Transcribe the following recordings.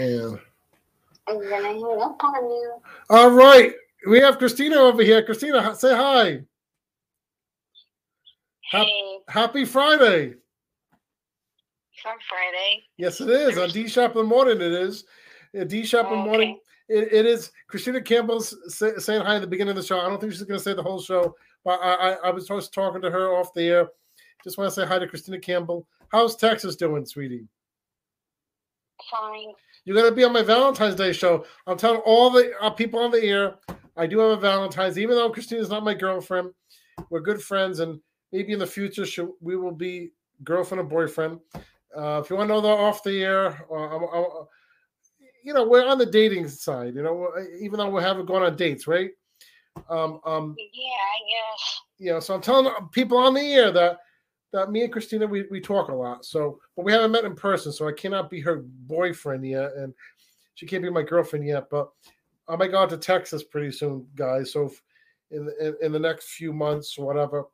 And I'm gonna hang up on you. all right, we have Christina over here. Christina, say hi. Hey, Happy Friday. it's on Friday. Yes, it is. On D Shop in the morning, it is. Uh, D Shop in the Okay. morning. It, it is. Christina Campbell's say, saying hi at the beginning of the show. I don't think she's going to say the whole show, but I, I, I was just talking to her off the air. Just want to say hi to Christina Campbell. How's Texas doing, sweetie? Fine. You're going to be on my Valentine's Day show. I'm telling all the uh, people on the air, I do have a Valentine's, even though Christina's not my girlfriend. We're good friends, and maybe in the future we will be girlfriend and boyfriend. Uh, if you want to know the off the air, uh, I'm, I'm, you know, we're on the dating side. You know, even though we haven't gone on dates, right? Um, um, Yeah, I guess. you know, so I'm telling people on the air that that me and Christina we, we talk a lot. So, but we haven't met in person, so I cannot be her boyfriend yet, and she can't be my girlfriend yet. But I might go out to Texas pretty soon, guys. So, if, in, in in the next few months, whatever,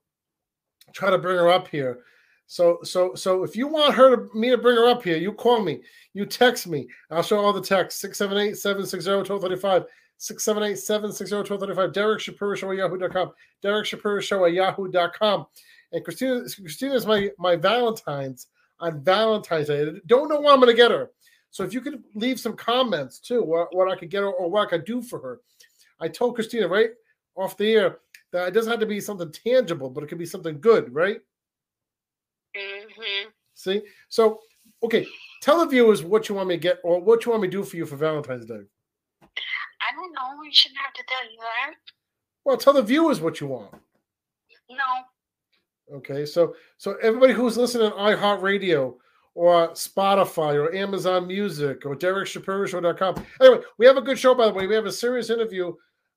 try to bring her up here. So, so, so if you want her to me to bring her up here, you call me, you text me. I'll show all the texts 678 760 1235. 678 760 1235. Derek Shapiro Show at yahoo.com. Derek Shapiro Show at yahoo.com. And Christina, Christina is my my Valentine's on Valentine's Day. Don't know what I'm going to get her. So if you could leave some comments too, what, what I could get her or what I could do for her. I told Christina right off the air that it doesn't have to be something tangible, but it could be something good, right? Mm-hmm. See, so okay, tell the viewers what you want me to get or what you want me to do for you for Valentine's Day. I don't know. We shouldn't have to tell you that. Well, tell the viewers what you want. No. Okay, so so everybody who's listening on iHeartRadio or Spotify or Amazon Music or DerekShapiroShow.com. Anyway, we have a good show by the way. We have a serious interview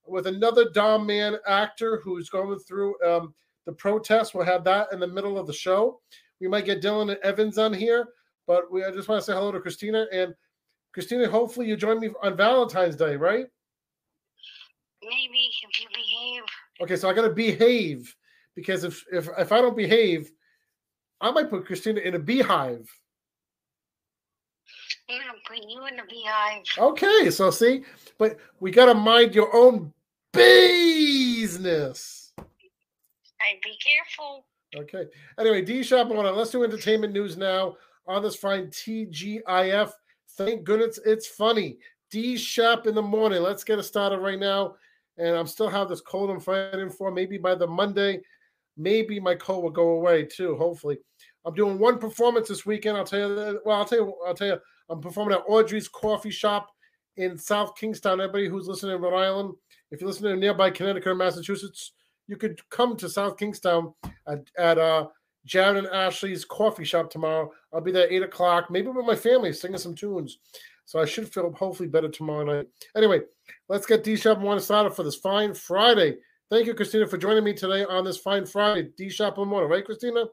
with another Dom Man actor who's going through um, the protest. We'll have that in the middle of the show. We might get Dylan Evans on here, but we I just want to say hello to Christina and Christina. Hopefully, you join me on Valentine's Day, right? Maybe if you behave. Okay, so I got to behave because if if if I don't behave, I might put Christina in a beehive. I'm gonna put you in the beehive. Okay, so see, but we got to mind your own business. And be careful. Okay. Anyway, D Shop on. Let's do entertainment news now on this fine TGIF. Thank goodness it's funny. D Shop in the morning. Let's get it started right now. And I'm still have this cold I'm fighting for. Maybe by the Monday, maybe my cold will go away too. Hopefully, I'm doing one performance this weekend. I'll tell you. Well, I'll tell you. I'll tell you. I'm performing at Audrey's Coffee Shop in South Kingstown. Everybody who's listening in Rhode Island, if you're listening in nearby Connecticut or Massachusetts, you could come to South Kingstown at, at uh, Jared and Ashley's coffee shop tomorrow. I'll be there at eight o'clock, maybe with my family singing some tunes. So I should feel hopefully better tomorrow night. Anyway, let's get D Shop One started for this fine Friday. Thank you, Christina, for joining me today on this fine Friday. D Shop One morning, right, Christina?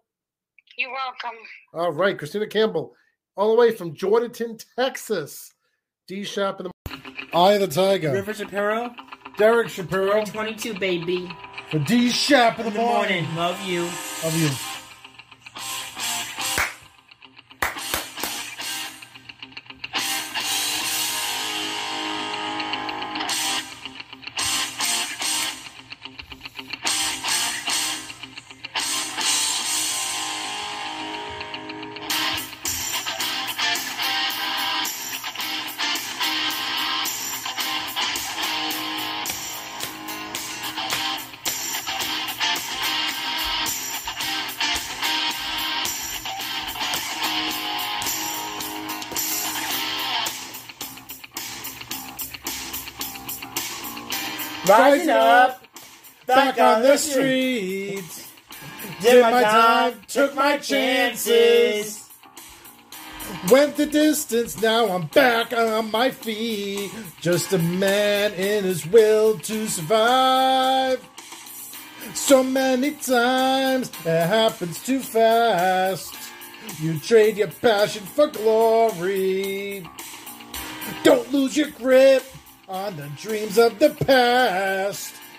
You're welcome. All right, Christina Campbell, all the way from Jourdanton, Texas. D Shop in the Eye of the Tiger. River Shapiro, Derek Shapiro 22, baby. for D Shop in the Good morning. morning. Love you. Love you. The streets. Did my time, took my chances. Went the distance, now I'm back on my feet. Just a man in his will to survive. So many times it happens too fast. You trade your passion for glory. Don't lose your grip on the dreams of the past.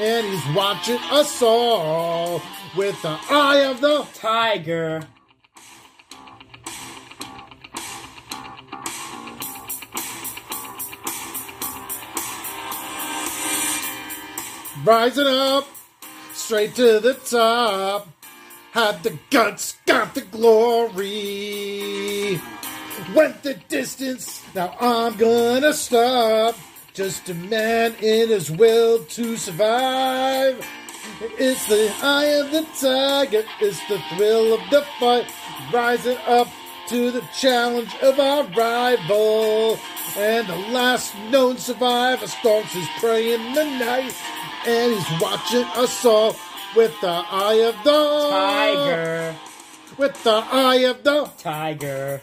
and he's watching us all with the eye of the Tiger. rising up, straight to the top. Had the guts, got the glory. Went the distance, now I'm gonna stop. Just a man in his will to survive. It's the eye of the tiger, it's the thrill of the fight. Rising up to the challenge of our rival. And the last known survivor stalks his prey in the night. And he's watching us all with the eye of the Tiger. With the eye of the Tiger.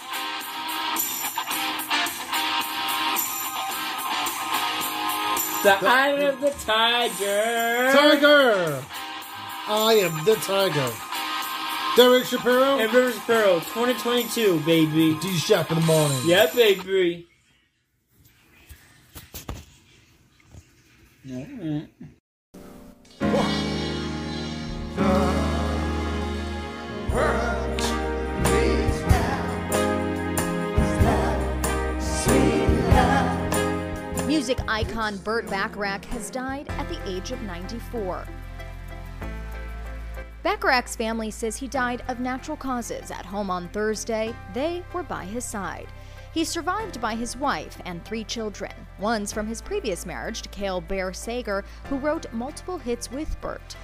The eye of the tiger. Tiger. I am the tiger. Derek Shapiro. And River Shapiro 2022, baby. D Shap in the morning. Yeah, baby. Alright. Music icon Burt Bacharach has died at the age of 94. Bacharach's family says he died of natural causes at home on Thursday. They were by his side. He's survived by his wife and three children. One's from his previous marriage to Carole Bayer Sager, who wrote multiple hits with Burt.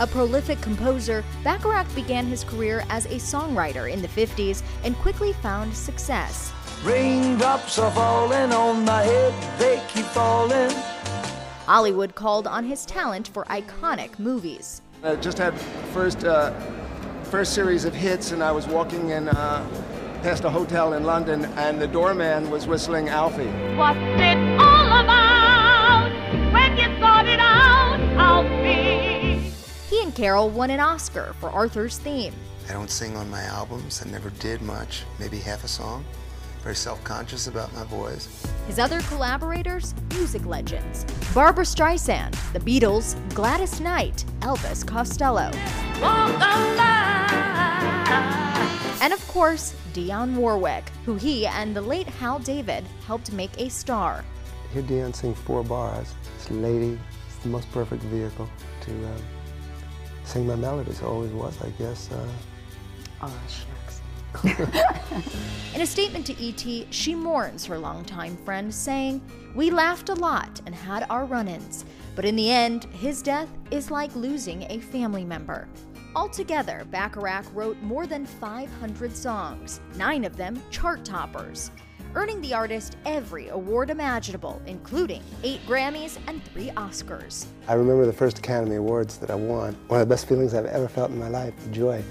A prolific composer, Bacharach began his career as a songwriter in the 50s and quickly found success. Raindrops are falling on my head, they keep falling. Hollywood called on his talent for iconic movies. I just had first uh, first series of hits, and I was walking in uh, past a hotel in London, and the doorman was whistling Alfie. What's it all about when you started out, Alfie? He and Carol won an Oscar for Arthur's theme. I don't sing on my albums. I never did much, maybe half a song. Very self conscious about my voice. His other collaborators, music legends Barbra Streisand, The Beatles, Gladys Knight, Elvis Costello, Walk the line. and of course, Dionne Warwick, who he and the late Hal David helped make a star. Hear Dionne sing four bars. This lady is the most perfect vehicle to um, sing my melodies. Always was, I guess. Uh, Oh, shucks. In a statement to ET, she mourns her longtime friend, saying, We laughed a lot and had our run ins, but in the end, his death is like losing a family member. Altogether, Bacharach wrote more than 500 songs, nine of them chart toppers, earning the artist every award imaginable, including eight Grammys and three Oscars. I remember the first Academy Awards that I won. One of the best feelings I've ever felt in my life, the joy.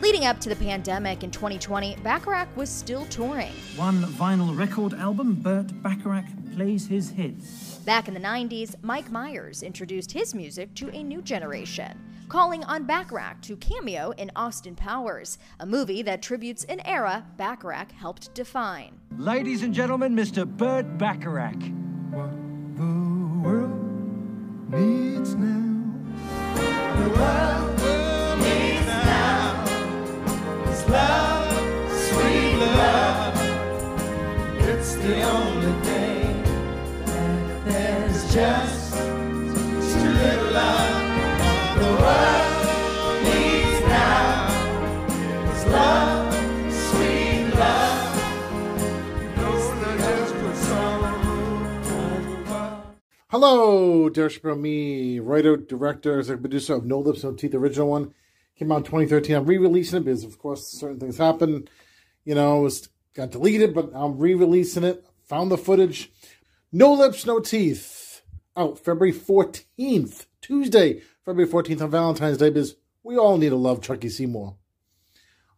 Leading up to the pandemic in 2020, Bacharach was still touring. One vinyl record album, Burt Bacharach plays his hits. Back in the 90s, Mike Myers introduced his music to a new generation. Calling on Bacharach to cameo in Austin Powers, a movie that tributes an era Bacharach helped define. Ladies and gentlemen, Mr. Burt Bacharach. needs now. The world needs now. Is love, sweet love. It's the only thing that there's just too little love. Hello, Derek me, writer, director, executive producer of No Lips, No Teeth, the original one. Came out in 2013. I'm re-releasing it because, of course, certain things happen. You know, it was, got deleted, but I'm re-releasing it. Found the footage. No Lips, No Teeth. Out February 14th, Tuesday, February 14th on Valentine's Day, because we all need to love Chucky Seymour.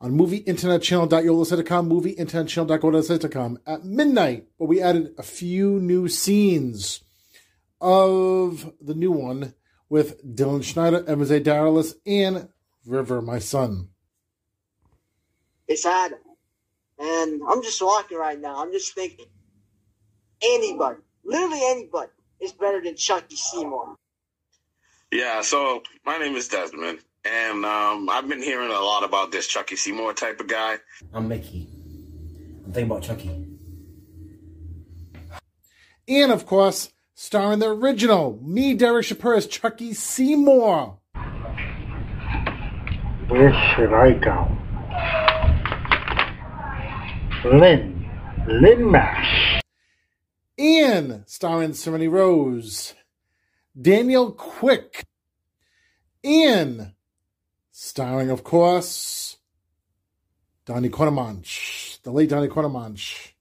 On movieinternetchannel.yolosite.com, movieinternetchannel.go.site.com at midnight, where we added a few new scenes of the new one with Dylan Schneider, Evans A. Daralis, and River, my son. It's Adam. And I'm just walking right now. I'm just thinking anybody, literally anybody, is better than Chucky Seymour. Yeah, so my name is Desmond, and um, I've been hearing a lot about this Chucky Seymour type of guy. I'm Mickey. I'm thinking about Chucky. And of course, starring the original, me, Derek Shapiro, as Chucky Seymour. Where should I go? Lynn. Lynn Mash. And starring Serenity Rose, Daniel Quick, in starring, of course, Donnie Cornemanch, the late Donnie Cornemanch,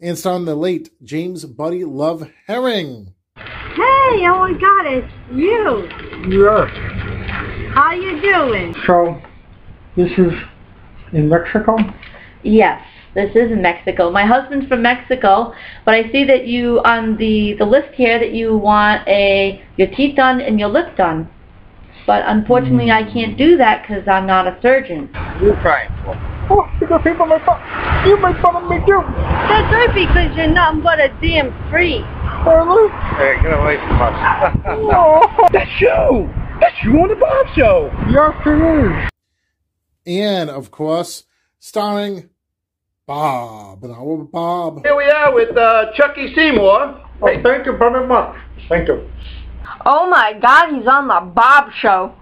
and starring the late James Buddy Love Herring. Hey, oh my god, it's you. Yes. How you doing? So, this is in Mexico? Yes, this is in Mexico. My husband's from Mexico, but I see that you on the the list here that you want a your teeth done and your lip done. But unfortunately, I can't do that because I'm not a surgeon. You're crying for. Oh, because people make fun. You make fun of me too. That's right, because you're nothing but a damn freak. Really? Hey, get away from us. oh, that's you. That's you on the Bob Show. Yes, it is. And of course, starring Bob and our Bob. Here we are with uh, Chucky Seymour. Oh, thank you very much. Thank you. Oh my god, he's on the Bob show.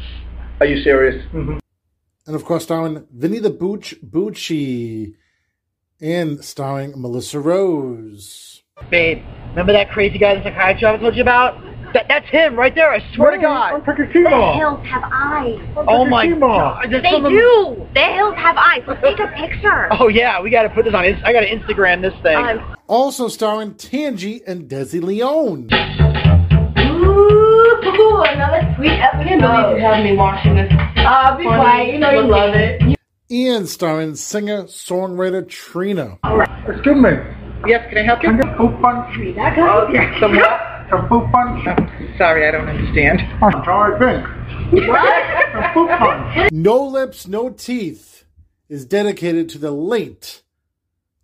Are you serious? Mm-hmm. And of course, starring Vinny the Booch Bucci. And starring Melissa Rose. Babe, remember that crazy guy in the psychiatry I told you about? That, that's him right there, I swear to God. I'm Chucky The Seymour. hills have eyes. Oh my God. They there's someone- do. The hills have eyes. Let's take a picture. Oh yeah, we gotta put this on. I gotta Instagram this thing. Um, Also starring Tangi and Desi Leone. Ooh, another sweet episode. I can't believe you have me watching this. Uh, be quiet. You know you love it. Ian starring singer songwriter Trina. Excuse me. Yes, can I help you? Can you poop punch? That guy. Oh, yeah, some poop punch? Sorry, I don't understand. Punch, all right, drink. Some poop punch. No Lips, No Teeth is dedicated to the late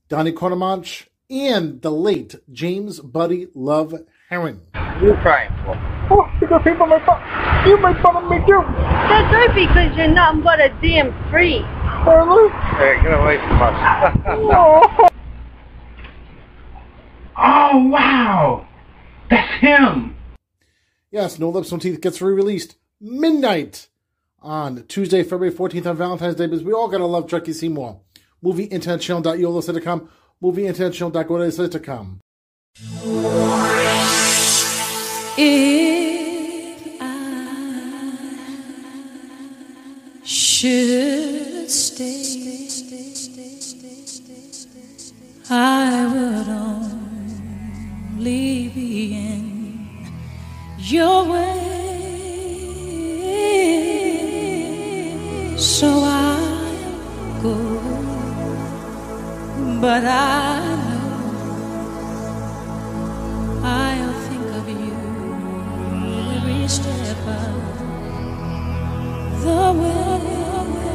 Donnie Cornemanch and the late James Buddy Love Herring. You're crying for. Oh, because people make fun. You make fun of me too. That's right, because you're nothing but a damn freak. Really? Hey, get away from us. Oh. oh, wow. That's him. Yes, No Lips, No Teeth gets re-released midnight on Tuesday, February 14th on Valentine's Day because we all gotta love Chucky Seymour. MovieInternetChannel.yolosite.com, MovieInternetChannel.go.com. If I should stay, I would only in your way. So I'll go, but I know I'll think of you every step of the way.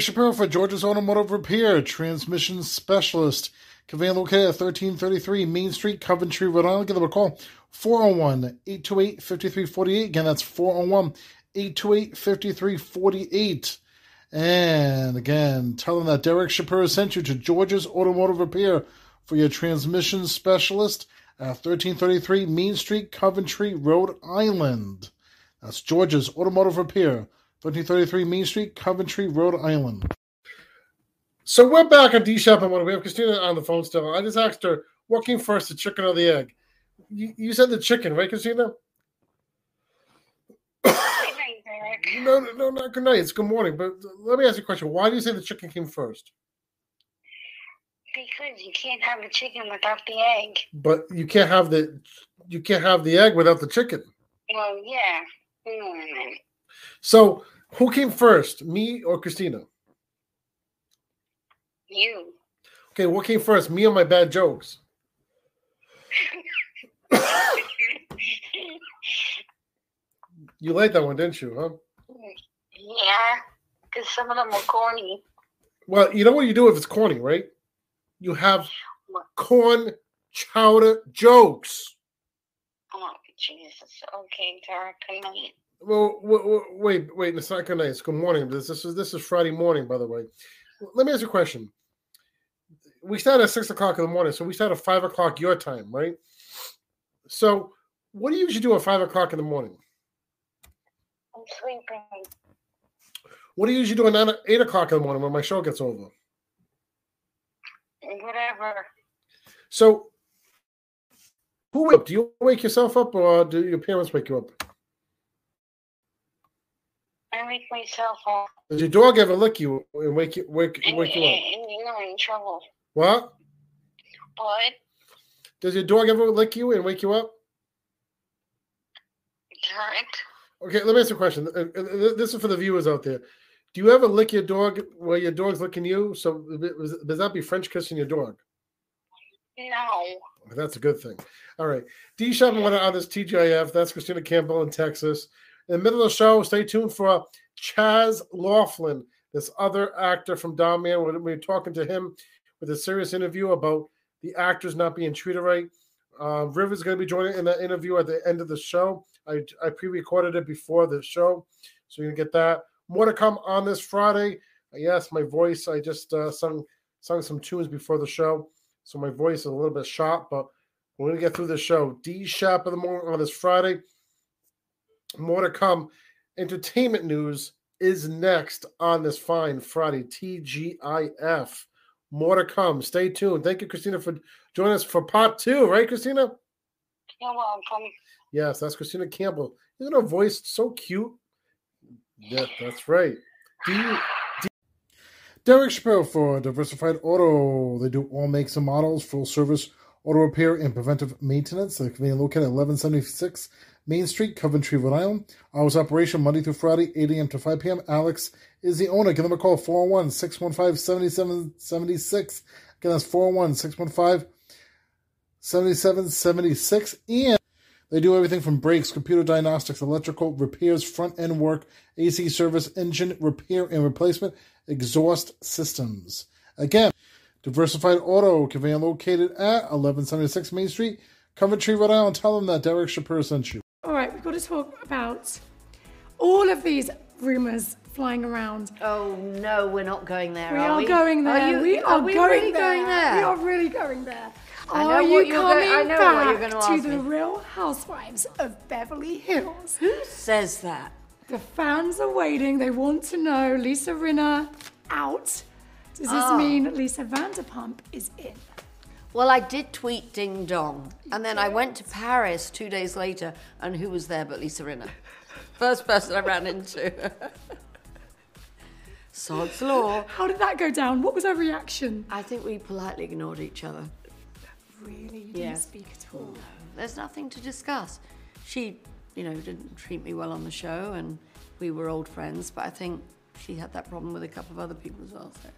Derek Shapiro for George's Automotive Repair, transmission specialist. Conveying located at 1333 Main Street, Coventry, Rhode Island. Give them a call 401 828 5348. Again, that's 401 828 5348. And again, tell them that Derek Shapiro sent you to George's Automotive Repair for your transmission specialist at 1333 Main Street, Coventry, Rhode Island. That's George's Automotive Repair, 1333 Main Street, Coventry, Rhode Island. So we're back at D Shop and we have Christina on the phone still. I just asked her what came first, the chicken or the egg. You, you said the chicken, right, Christina? no, no, no, not good night. It's good morning. But let me ask you a question. Why do you say the chicken came first? Because you can't have the chicken without the egg. But you can't have the you can't have the egg without the chicken. Well, yeah. Mm. So who came first, me or Christina? You. Okay, what came first, me or my bad jokes? You liked that one, didn't you? Huh? yeah. Because some of them were corny. Well, you know what you do if it's corny, right? You have corn chowder jokes. Oh, Jesus. Okay, Derek. Good night. Well, wait, wait. It's not good night. It's good morning. This, this is this is Friday morning, by the way. Let me ask you a question. We start at six o'clock in the morning, so we start at five o'clock your time, right? So, what do you usually do at five o'clock in the morning? I'm sleeping. What do you usually do at nine, eight o'clock in the morning when my show gets over? Whatever. So, who wake? Do you wake yourself up, or do your parents wake you up? I make myself up. Does your dog ever lick you and wake you wake And, wake you up? and you know, I'm in trouble. What? But, Does your dog ever lick you and wake you up? Derek, Okay, let me ask you a question. Uh, uh, This is for the viewers out there. Do you ever lick your dog while your dog's licking you? So does that be French kissing your dog? no. That's a good thing. All right. D Shop went on this TGIF. That's Christina Campbell in Texas. In the middle of the show, stay tuned for Chaz Laughlin, this other actor from Down Man. We're, talking to him with a serious interview about the actors not being treated right. Uh, River's going to be joining in the interview at the end of the show. I, I pre-recorded it before the show, so you can get that. More to come on this Friday. Yes, my voice. I just uh, sung sung some tunes before the show, so my voice is a little bit shot, but we're going to get through the show. D Shop of the morning on this Friday. More to come. Entertainment news is next on this fine Friday. TGIF. More to come. Stay tuned. Thank you, Christina, for joining us for part two, right, Christina? You're welcome. Yes, that's Christina Campbell. Isn't her voice so cute? Yeah, that's right. Do you, Derek Shapiro for Diversified Auto. They do all makes and models, full service auto repair and preventive maintenance. They're conveniently located at 1176 Main Street, Coventry, Rhode Island. Hours operation Monday through Friday, 8 a.m. to 5 p.m. Alex is the owner. Give them a call 401 615 7776. Again, that's 401 615 7776. And they do everything from brakes, computer diagnostics, electrical repairs, front end work, AC service, engine repair and replacement, exhaust systems. Again, Diversified Auto, conveniently located at 1176 Main Street, Coventry, Rhode Island. Tell them that Derek Shapiro sent you. All right, we've got to talk about all of these rumors flying around. Oh no, we're not going there. We are are we? going there. Are you, we are, we going, really there. going there? We are really going there. I know are what you you're go- coming I know back what you're gonna to ask the me. Real Housewives of Beverly Hills? Who says that? The fans are waiting. They want to know. Lisa Rinna out. Does this Oh. mean Lisa Vanderpump is in? Well, I did tweet ding dong, and then I went to Paris two days later, and who was there but Lisa Rinna? First person I ran into. Sod's law. How did that go down? What was her reaction? I think we politely ignored each other. Really? You didn't speak at all? There's nothing to discuss. She, you know, didn't treat me well on the show, and we were old friends, but I think she had that problem with a couple of other people as well. So.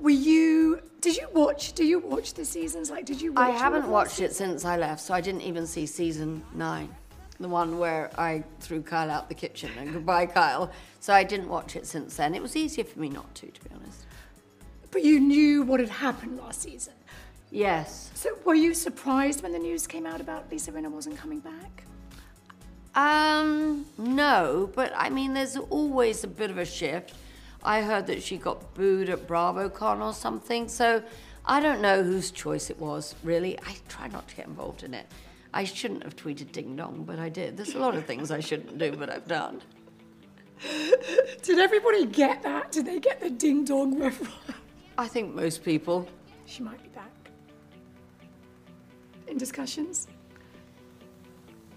Were you? Did you watch? Do you watch the seasons? Like, did you? watch I all of haven't them? watched it since I left, so I didn't even see season nine, the one where I threw Kyle out the kitchen and goodbye, Kyle. So I didn't watch it since then. It was easier for me not to, to be honest. But you knew what had happened last season. Yes. So were you surprised when the news came out about Lisa Rinna wasn't coming back? Um, no, but I mean, there's always a bit of a shift. I heard that she got booed at BravoCon or something, so I don't know whose choice it was, really. I try not to get involved in it. I shouldn't have tweeted ding dong, but I did. There's a lot of things I shouldn't do, but I've done. Did everybody get that? Did they get the ding dong reference? I think most people. She might be back. In discussions?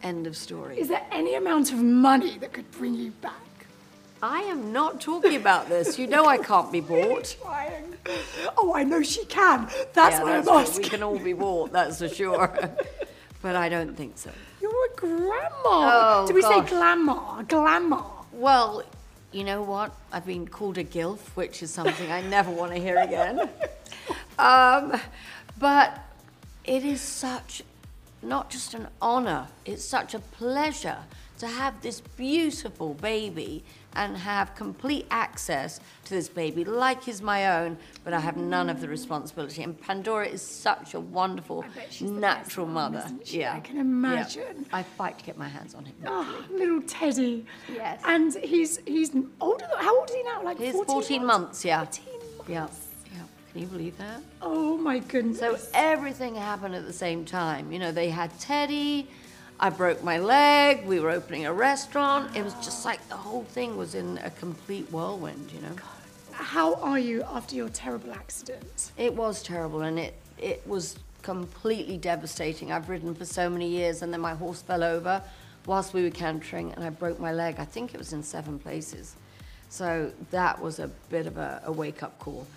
End of story. Is there any amount of money that could bring you back? I am not talking about this. You know I can't be bought. Trying. Oh, I know she can. That's yeah, what that's I'm right. asking. We can all be bought, that's for sure. but I don't think so. You're a grandma. Oh, Did we gosh. say glamour? Glamour. Well, you know what? I've been called a gilf, which is something I never want to hear again. Um, but it is such, not just an honor, it's such a pleasure to have this beautiful baby and have complete access to this baby like he's my own, but I have none of the responsibility. And Pandora is such a wonderful, natural mother. yeah. I can imagine. I fight to get my hands on him. Oh, little Teddy. Yes. And he's he's older. Than, how old is he now? Like He's 14, 14 months, yeah. 14 months. Yeah, yeah. Can you believe that? Oh my goodness. So everything happened at the same time. You know, they had Teddy. I broke my leg. We were opening a restaurant. It was just like the whole thing was in a complete whirlwind. You know. How are you after your terrible accident? It was terrible, and it it was completely devastating. I've ridden for so many years, and then my horse fell over whilst we were cantering, and I broke my leg. I think it was in seven places. So that was a bit of a, a wake up call.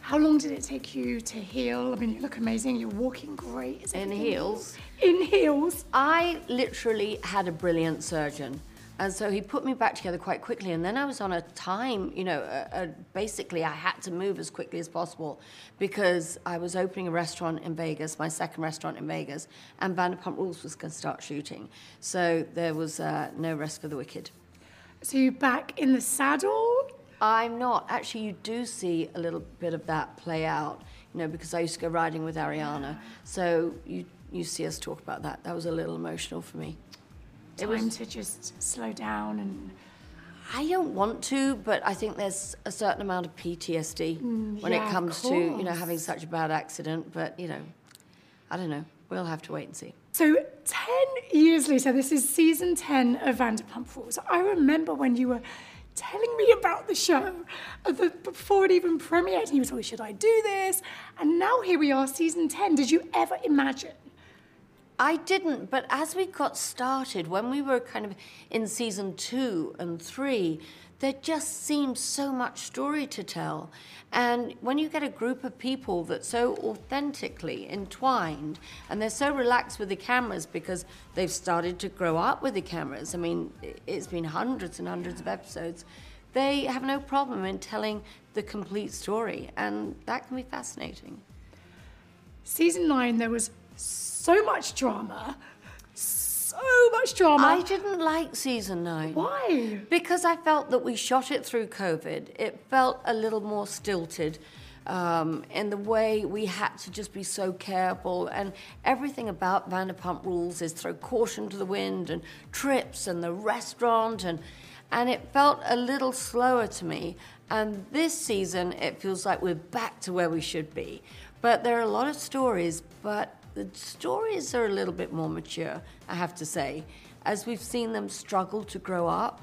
How long did it take you to heal? I mean, you look amazing. You're walking great. Is In heels? In heels. I literally had a brilliant surgeon. And so he put me back together quite quickly. And then I was on a time, you know, uh, uh, basically I had to move as quickly as possible because I was opening a restaurant in Vegas, my second restaurant in Vegas, and Vanderpump Rules was going to start shooting. So there was uh, no rest for the wicked. So you're back in the saddle? I'm not. Actually, you do see a little bit of that play out you know, because I used to go riding with Ariana. So you you see us talk about that. That was a little emotional for me. It Time was to just slow down and. I don't want to, but I think there's a certain amount of PTSD Mm, when yeah, it comes to you know having such a bad accident. But you know, I don't know. We'll have to wait and see. So, 10 years later, this is season 10 of Vanderpump Rules. I remember when you were telling me about the show the, before it even premiered, and you were talking, should I do this? And now here we are, season 10. Did you ever imagine? I didn't, but as we got started, when we were kind of in season two and three, there just seemed so much story to tell. And when you get a group of people that so authentically entwined and they're so relaxed with the cameras because they've started to grow up with the cameras, I mean, it's been hundreds and hundreds of episodes, they have no problem in telling the complete story. And that can be fascinating. Season 9, there was so much drama. So much drama. I didn't like season nine. Why? Because I felt that we shot it through COVID. It felt a little more stilted um, in the way we had to just be so careful. And everything about Vanderpump Rules is throw caution to the wind and trips and the restaurant and and it felt a little slower to me. And this season, it feels like we're back to where we should be. But there are a lot of stories, but the stories are a little bit more mature, I have to say, as we've seen them struggle to grow up.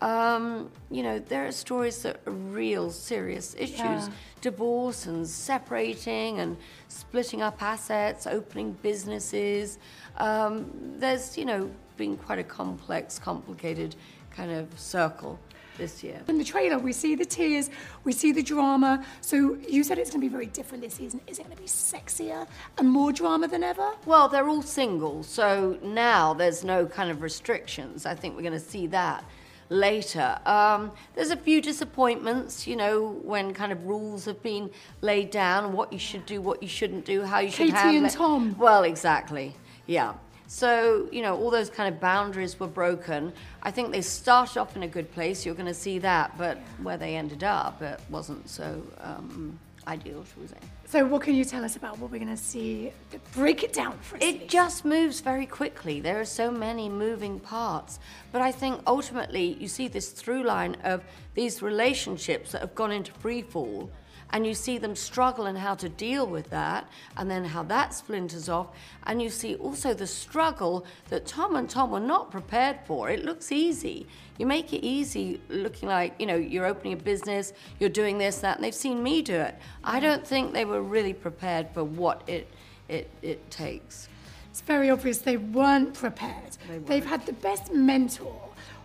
Um, you know, there are stories that are real serious issues Yeah. divorce and separating and splitting up assets, opening businesses. Um, there's, you know, been quite a complex, complicated kind of circle this year. In the trailer, we see the tears, we see the drama. So you said it's going to be very different this season. Is it going to be sexier and more drama than ever? Well, they're all single, so now there's no kind of restrictions. I think we're going to see that later. Um, there's a few disappointments, you know, when kind of rules have been laid down, what you should do, what you shouldn't do, how you should Katie handle and it. Tom. Well, exactly. Yeah. So, you know, all those kind of boundaries were broken. I think they started off in a good place. You're going to see that, but where they ended up, it wasn't so um, ideal, shall we say. So what can you tell us about what we're going to see? Break it down for us. It just moves very quickly. There are so many moving parts. But I think ultimately you see this through line of these relationships that have gone into free fall and you see them struggle and how to deal with that and then how that splinters off and you see also the struggle that Tom and Tom were not prepared for. It looks easy. You make it easy looking like, you know, you're opening a business, you're doing this, that, and they've seen me do it. I don't think they were really prepared for what it it, it takes. It's very obvious they weren't prepared. They have had the best mentor.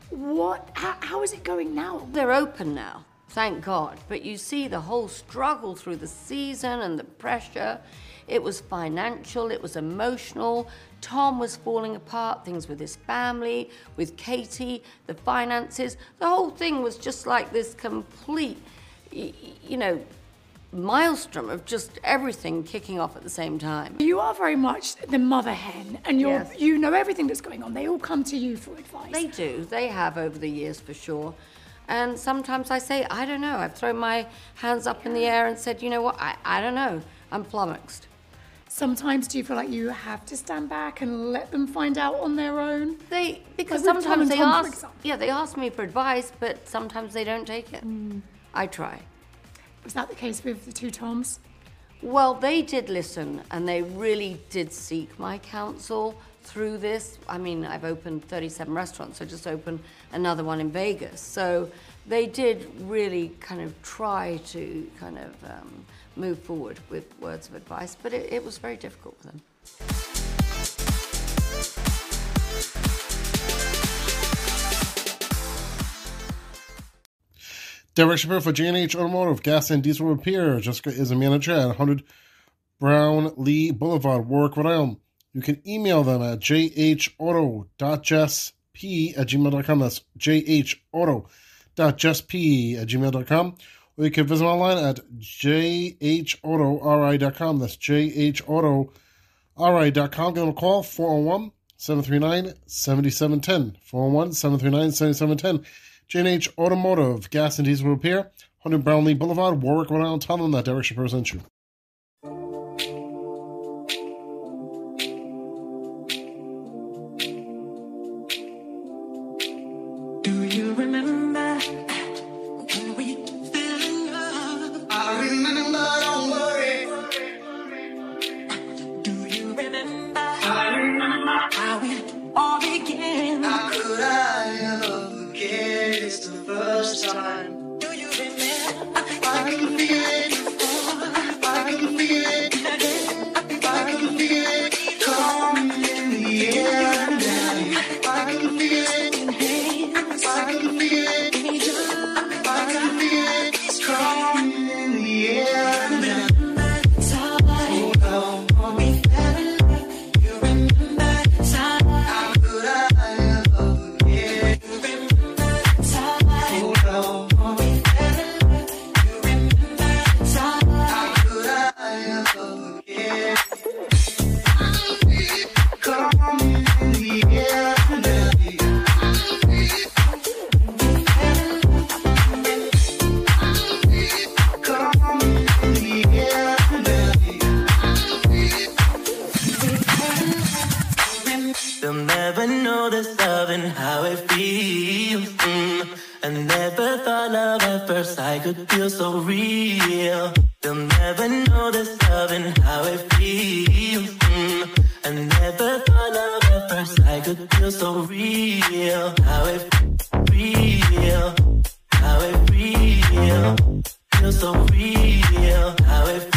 What? How, how is it going now? They're open now, thank God. But you see the whole struggle through the season and the pressure. It was financial, it was emotional. Tom was falling apart, things with his family, with Katie, the finances. The whole thing was just like this complete, you know, maelstrom of just everything kicking off at the same time. You are very much the mother hen, and you're Yes. you know everything that's going on. They all come to you for advice. They do. They have over the years for sure. And sometimes I say, I don't know. I've thrown my hands up in the air and said, you know what? I, I don't know. I'm flummoxed. Sometimes do you feel like you have to stand back and let them find out on their own? They because Like sometimes they Tom, ask, yeah, they ask me for advice, but sometimes they don't take it. Mm. I try. Was that the case with the two Toms? Well, they did listen and they really did seek my counsel through this. I mean, I've opened 37 restaurants, I just opened another one in Vegas. So they did really kind of try to kind of um, move forward with words of advice, but it, it was very difficult for them. Derek Shapiro for J&H Automotive, Gas and Diesel Repair. Jessica is a manager at 100 Brownlee Boulevard, Warwick, Rhode Island. You can email them at at gmail.com. That's jhauto.jesp at gmail.com. Or you can visit online at jhautori.com. That's jhautori.com. Give them a call, 401 739 7710. 401 739 7710. J&H Automotive, Gas and Diesel Repair, 100 Brownlee Boulevard, Warwick, Rhode Island. Tell them that Derek Shapiro sent you. I could feel so real. They'll never know this love and how it feels. Mm. I never thought of at first I could feel so real. How it feel, how it real, feel so real. How it.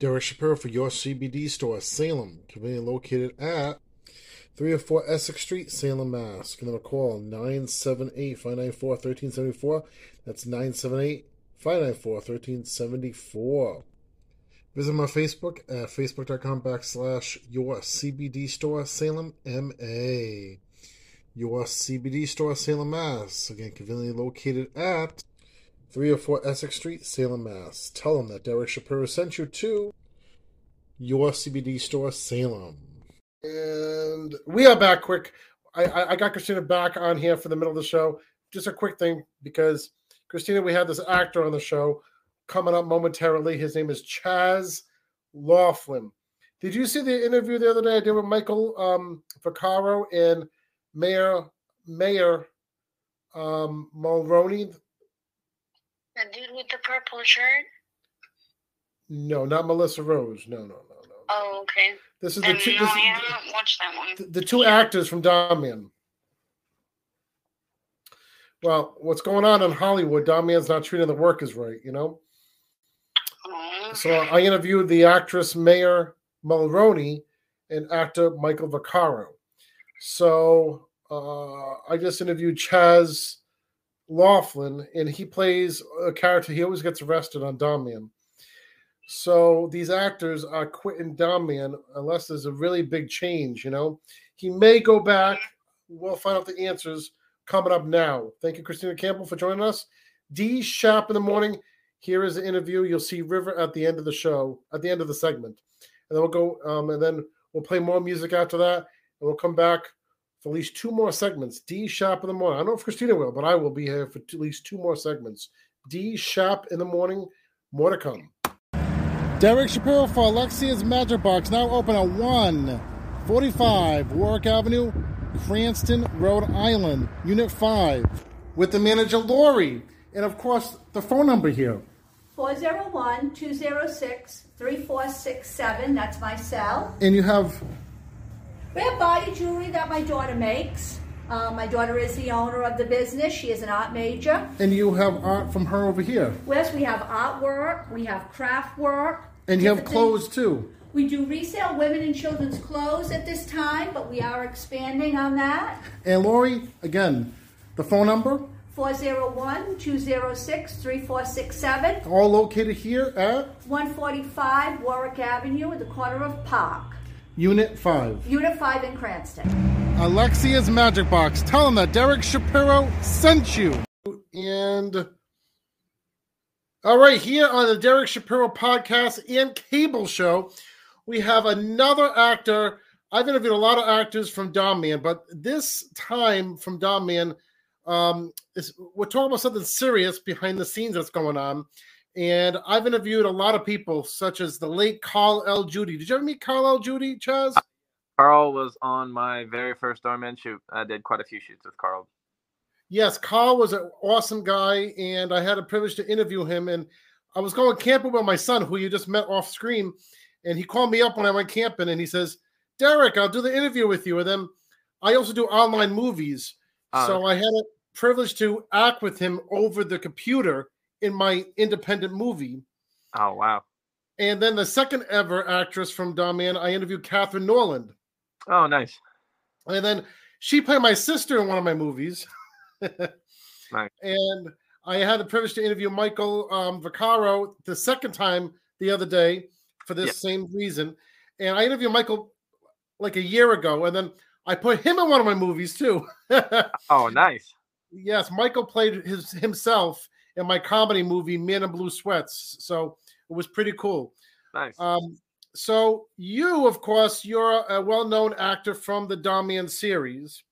Derek Shapiro for your CBD store, Salem, conveniently located at 304 Essex Street, Salem, Mass. Give them a call 978 594 1374. That's 978 594 1374. Visit my Facebook at facebook.com backslash your CBD store, Salem, MA. Your CBD store, Salem, Mass. Again, conveniently located at 304 Essex Street, Salem, Mass. Tell them that Derek Shapiro sent you to your CBD store, Salem. And we are back quick. I, I, got Christina back on here for the middle of the show. Just a quick thing because Christina, we had this actor on the show coming up momentarily. His name is Chaz Laughlin. Did you see the interview the other day I did with Michael um, Vaccaro and Mayor Mayor um, Mulroney? The dude with the purple shirt? No, not Melissa Rose. No, no, no. No. Oh, okay. This is the two- no, this I haven't watched that one. The, the two actors from Dhar Mann. Well, what's going on in Hollywood? Dhar Mann's not treating the workers right, you know. So I interviewed the actress Mayor Mulroney and actor Michael Vaccaro. So uh, I just interviewed Chaz Laughlin, and he plays a character. He always gets arrested on Dhar Mann. So these actors are quitting Dhar Mann unless there's a really big change. You know, he may go back. We'll find out the answers coming up now. Thank you, Christina Campbell, for joining us. D Shop in the morning. Here is the interview. You'll see River at the end of the show, at the end of the segment, and then we'll go. Um, and then we'll play more music after that, and we'll come back for at least two more segments. D Shop in the morning. I don't know if Christina will, but I will be here for at least two more segments. D Shop in the morning. More to come. Derek Shapiro for Alexia's Magic Box, now open at 145 Warwick Avenue, Cranston, Rhode Island, Unit 5, with the manager Lori. And of course, the phone number here. 401 206 3467. That's my cell. And you have, We have body jewelry that my daughter makes. Uh, my daughter is the owner of the business. She is an art major. and you have art from her over here. Yes, we have artwork, we have craft work. And you have clothes things. too. We do resale women and children's clothes at this time, but we are expanding on that. And Lori, again, the phone number, 401 206 3467. all located here at 145 Warwick Avenue at the corner of Park. Unit 5. Unit 5 in Cranston. Alexia's Magic Box. Tell them that Derek Shapiro sent you. And all right, here on the Derek Shapiro podcast and cable show, we have another actor. I've interviewed a lot of actors from Dhar Mann, but this time from Dhar Mann, um, is we're talking about something serious behind the scenes that's going on. And I've interviewed a lot of people, such as the late Carl L. Judy. Did you ever meet Carl L. Judy, Chaz? Uh, Carl was on my very first Dhar Mann shoot. I did quite a few shoots with Carl. Yes, Carl was an awesome guy, and I had a privilege to interview him. And I was going camping with my son, who you just met off screen, and he called me up when I went camping, and he says, "Derek, I'll do the interview with you." And then I also do online movies, Oh, so I had a privilege to act with him over the computer in my independent movie. Oh wow. And then the second ever actress from Dhar Mann, I interviewed Catherine Norland. Oh nice. And then she played my sister in one of my movies. Nice. And I had the privilege to interview Michael um, Vaccaro the second time the other day for this same reason. And I interviewed Michael like a year ago, and then I put him in one of my movies too. Oh nice. yes, Michael played his himself in my comedy movie Man in Blue Sweats, so it was pretty cool. Nice. Um, so you, of course, you're a well-known actor from the Dhar Mann series,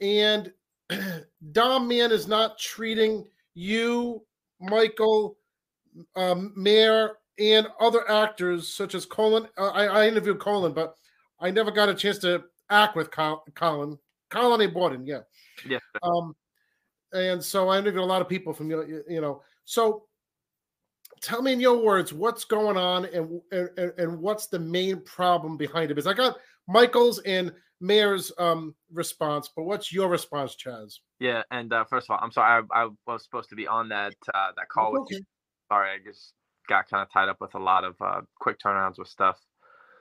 and Dhar Mann is not treating you, Michael, um, Mayor, and other actors such as Colin. Uh, I, I interviewed Colin, but I never got a chance to act with Col- Colin. Colin A. Borden, yeah. Yeah. Um, and so I interviewed a lot of people from you, you know. So tell me in your words what's going on and and, and what's the main problem behind it? Because I got Michael's and Mayor's um response, but what's your response, Chaz? Yeah, and uh, first of all, I'm sorry. I, I was supposed to be on that uh, that call with you. Okay. Sorry, I just got kind of tied up with a lot of uh, quick turnarounds with stuff.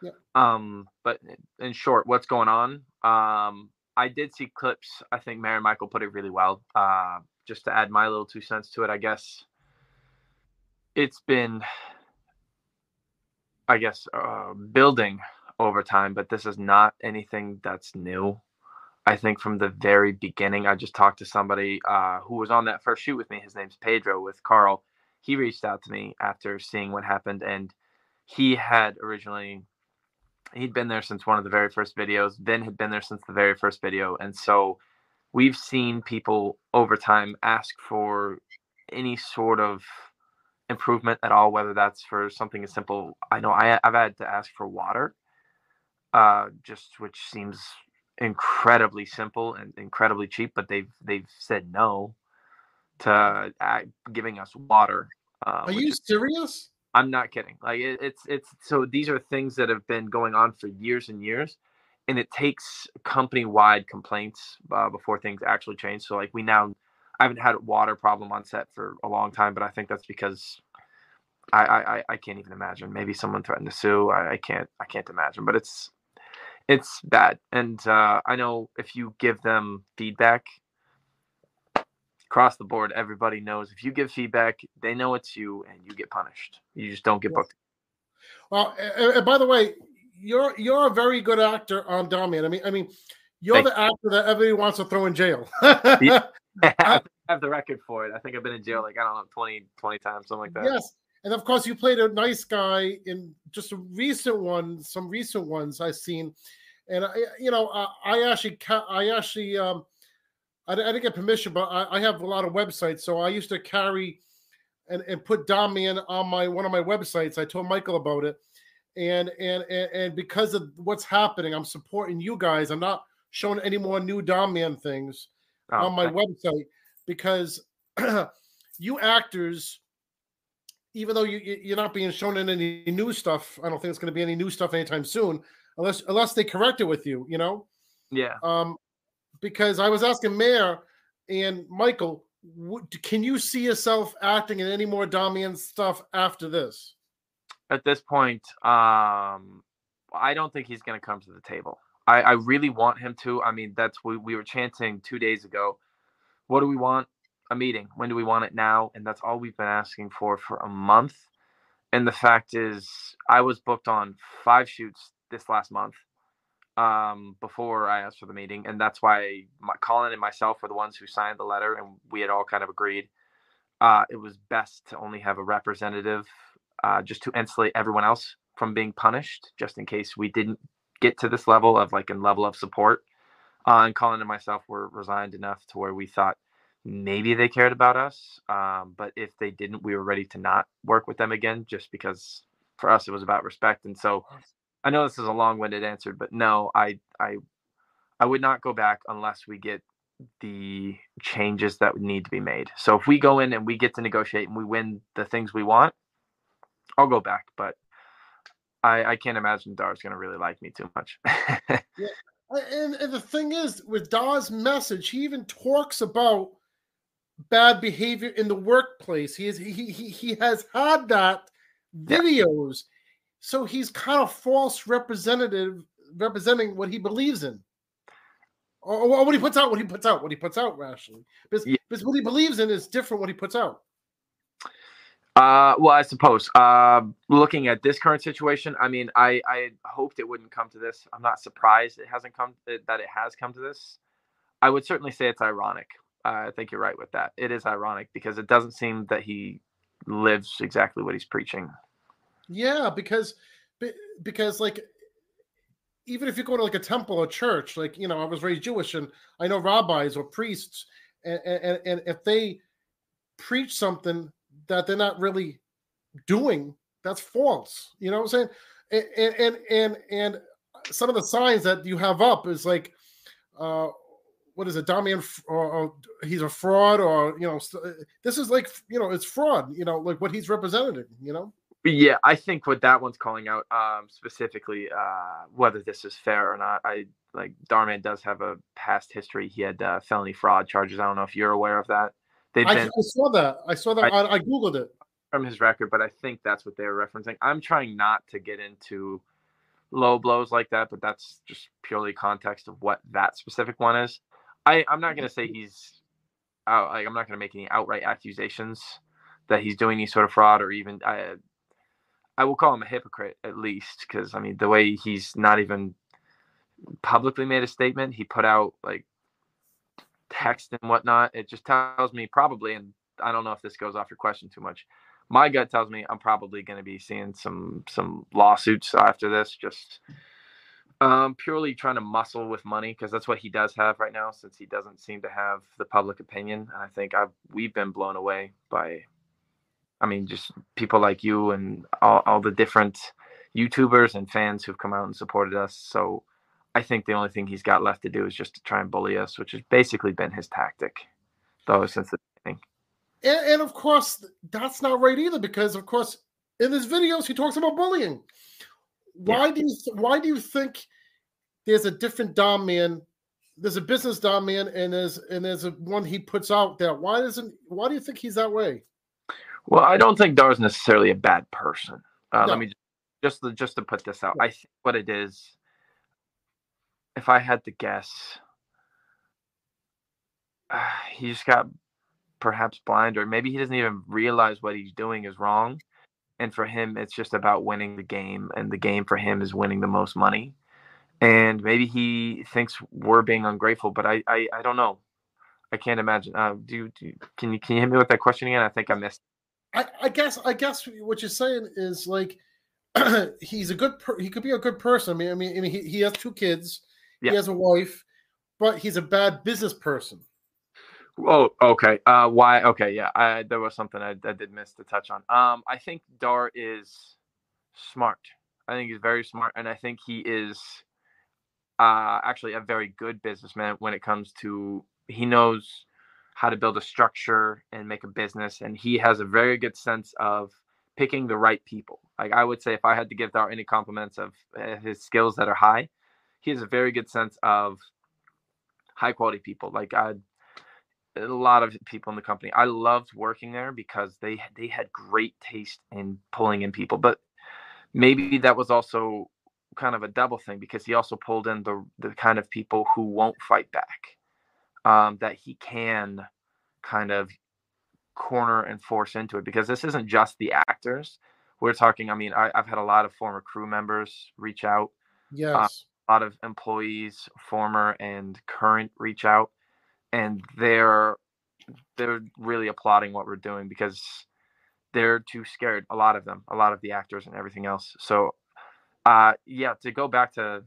Yeah. Um, but in short, what's going on? Um, I did see clips. I think Mary Michael put it really well. Uh, just to add my little two cents to it, I guess it's been, I guess, uh, building over time, but this is not anything that's new. I think from the very beginning, I just talked to somebody uh, who was on that first shoot with me. His name's Pedro with Carl. He reached out to me after seeing what happened, and he had originally he'd been there since one of the very first videos. Ben had been there since the very first video, and so we've seen people over time ask for any sort of improvement at all, whether that's for something as simple. I know I, I've had to ask for water, uh, just which seems incredibly simple and incredibly cheap, but they've they've said no to uh, giving us water. Uh, Are you is- serious? I'm not kidding. Like it, it's it's so these are things that have been going on for years and years, and it takes company wide complaints uh, before things actually change. So like we now, I haven't had a water problem on set for a long time, but I think that's because I I, I- can't even imagine. Maybe someone threatened to sue. I, I can't I can't imagine. But it's it's bad, and uh, I know if you give them feedback across the board, everybody knows if you give feedback, they know it's you, and you get punished. You just don't get booked. Well, and, and by the way, you're you're a very good actor on Dhar Mann. I mean, I mean, you're the actor that everybody wants to throw in jail. Yeah. I have the record for it. I think I've been in jail like I don't know 20, 20 times, something like that. Yes, and of course you played a nice guy in just a recent one, some recent ones I've seen, and I, you know, I, I actually, I actually, um, I, I didn't get permission, but I, I have a lot of websites, so I used to carry and, and put Dhar Mann on my one of my websites. I told Michael about it, and and and, and because of what's happening, I'm supporting you guys. I'm not showing any more new Dhar Mann things Oh, on my website because you actors even though you- you're not being shown in any new stuff i don't think it's going to be any new stuff anytime soon unless unless they correct it with you you know Yeah. um because i was asking mayor and michael would, can you see yourself acting in any more Dhar Mann stuff after this At this point, um, I don't think he's going to come to the table. I, I really want him to. I mean, that's we were chanting two days ago. What do we want? A meeting. When do we want it now? And that's all we've been asking for for a month. And the fact is, I was booked on five shoots this last month um, before I asked for the meeting, and that's why my, Colin and myself were the ones who signed the letter, and we had all kind of agreed uh, it was best to only have a representative uh, just to insulate everyone else from being punished, just in case we didn't get to this level of like a level of support. Uh, and Colin and myself were resigned enough to where we thought maybe they cared about us, um, but if they didn't, we were ready to not work with them again, just because for us it was about respect. And so, I know this is a long-winded answer, but no, I I I would not go back unless we get the changes that would need to be made. So if we go in and we get to negotiate and we win the things we want, I'll go back. But I I can't imagine Dhar's gonna really like me too much. Yeah, and, and the thing is, with Dhar's message, he even talks about bad behavior in the workplace. He is he he, he has had that videos, so he's kind of false representative representing what he believes in. Or, or what he puts out, what he puts out, what he puts out rationally. Because, because what he believes in is different what he puts out. Uh, well, I suppose. Uh, looking at this current situation, I mean, I I hoped it wouldn't come to this. I'm not surprised it hasn't come that it has come to this. I would certainly say it's ironic. Uh, I think you're right with that. It is ironic because it doesn't seem that he lives exactly what he's preaching. Yeah, because because like even if you go to like a temple or church, like you know, I was raised Jewish and I know rabbis or priests, and and, and if they preach something that they're not really doing, that's false. You know what I'm saying? And and and and some of the signs that you have up is like, uh, what is it, Dhar Mann? Or, or he's a fraud, or you know, this is like you know, it's fraud. You know, like what he's representing. You know. But yeah, I think what that one's calling out um, specifically, uh, whether this is fair or not, I like Dhar Mann does have a past history. He had uh, felony fraud charges. I don't know if you're aware of that. They've I, been I saw that. I saw that. I- I, googled it. from his record, but I think that's what they were referencing. I'm trying not to get into low blows like that, but that's just purely context of what that specific one is. I I'm not gonna say he's out. Like I'm not gonna make any outright accusations that he's doing any sort of fraud or even I. I will call him a hypocrite at least because I mean the way he's not even publicly made a statement, he put out like text and whatnot. It just tells me probably, and I don't know if this goes off your question too much. My gut tells me I'm probably going to be seeing some some lawsuits after this, just um, purely trying to muscle with money because that's what he does have right now. Since he doesn't seem to have the public opinion, And I think I've we've been blown away by, I mean, just people like you and all, all the different YouTubers and fans who've come out and supported us. So I think the only thing he's got left to do is just to try and bully us, which has basically been his tactic, though, since the beginning. And, and of course, that's not right either, because of course, in his videos he talks about bullying. Why do you why do you think there's a different Dhar Mann? There's a business Dhar Mann, and there's and there's a one he puts out there. Why doesn't? Why do you think he's that way? Well, I don't think Dhar's necessarily a bad person. Uh, No. Let me just just to, just to put this out. I think what it is, if I had to guess, uh, he just got perhaps blind, or maybe he doesn't even realize what he's doing is wrong. And for him, it's just about winning the game, and the game for him is winning the most money. And maybe he thinks we're being ungrateful, but I I, I don't know. I can't imagine. Uh, do, do can you can you hit me with that question again? I think I missed. I, I guess I guess what you're saying is like he's a good per- he could be a good person. I mean I mean, I mean he, he has two kids, Yeah. he has a wife, but he's a bad business person. Oh, okay. Uh, why? Okay, yeah. I, there was something I, I did miss to touch on. Um, I think Dhar is smart. I think he's very smart, and I think he is uh, actually a very good businessman when it comes to he knows how to build a structure and make a business, and he has a very good sense of picking the right people. Like I would say, if I had to give Dhar any compliments of uh, his skills that are high, he has a very good sense of high quality people. Like I a lot of people in the company. I loved working there because they they had great taste in pulling in people. But maybe that was also kind of a double thing because he also pulled in the the kind of people who won't fight back. Um, that he can kind of corner and force into it because this isn't just the actors. We're talking. I mean, I, I've had a lot of former crew members reach out. Yes. Uh, a lot of employees, former and current, reach out, and they're they're really applauding what we're doing because they're too scared. A lot of them, a lot of the actors and everything else. So, uh, yeah, to go back to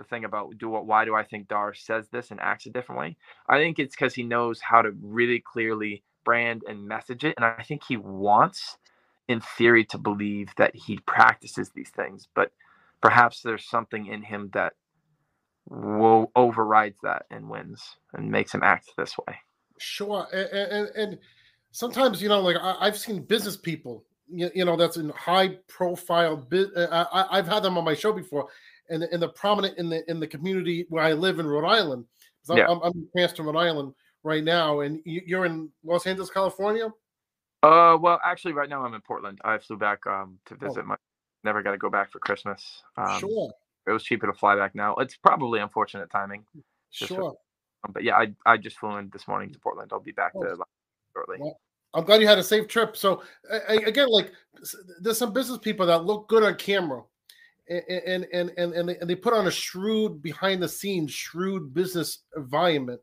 the thing about do what why do I think Dhar says this and acts a different way? I think it's because he knows how to really clearly brand and message it, and I think he wants, in theory, to believe that he practices these things, but perhaps there's something in him that will overrides that and wins and makes him act this way. Sure, and and, and sometimes you know, like I, I've seen business people, you, you know, that's in high profile. Bi- uh, I- I've had them on my show before, and and they're prominent in the in the community where I live in Rhode Island. I'm, Yeah. I'm, I'm in Cranston, Rhode Island right now, and you, you're in Los Angeles, California. Uh, well, actually, right now I'm in Portland. I flew back um to Oh. visit my. Never got to go back for Christmas. Um, Sure. It was cheaper to fly back now. It's probably unfortunate timing. for- Sure. um, but yeah, I I just flew in this morning to Portland. I'll be back Oh. to shortly. Well, I'm glad you had a safe trip. So a- a- again, like there's some business people that look good on camera, and and and and they, and they put on a shrewd behind the scenes shrewd business environment,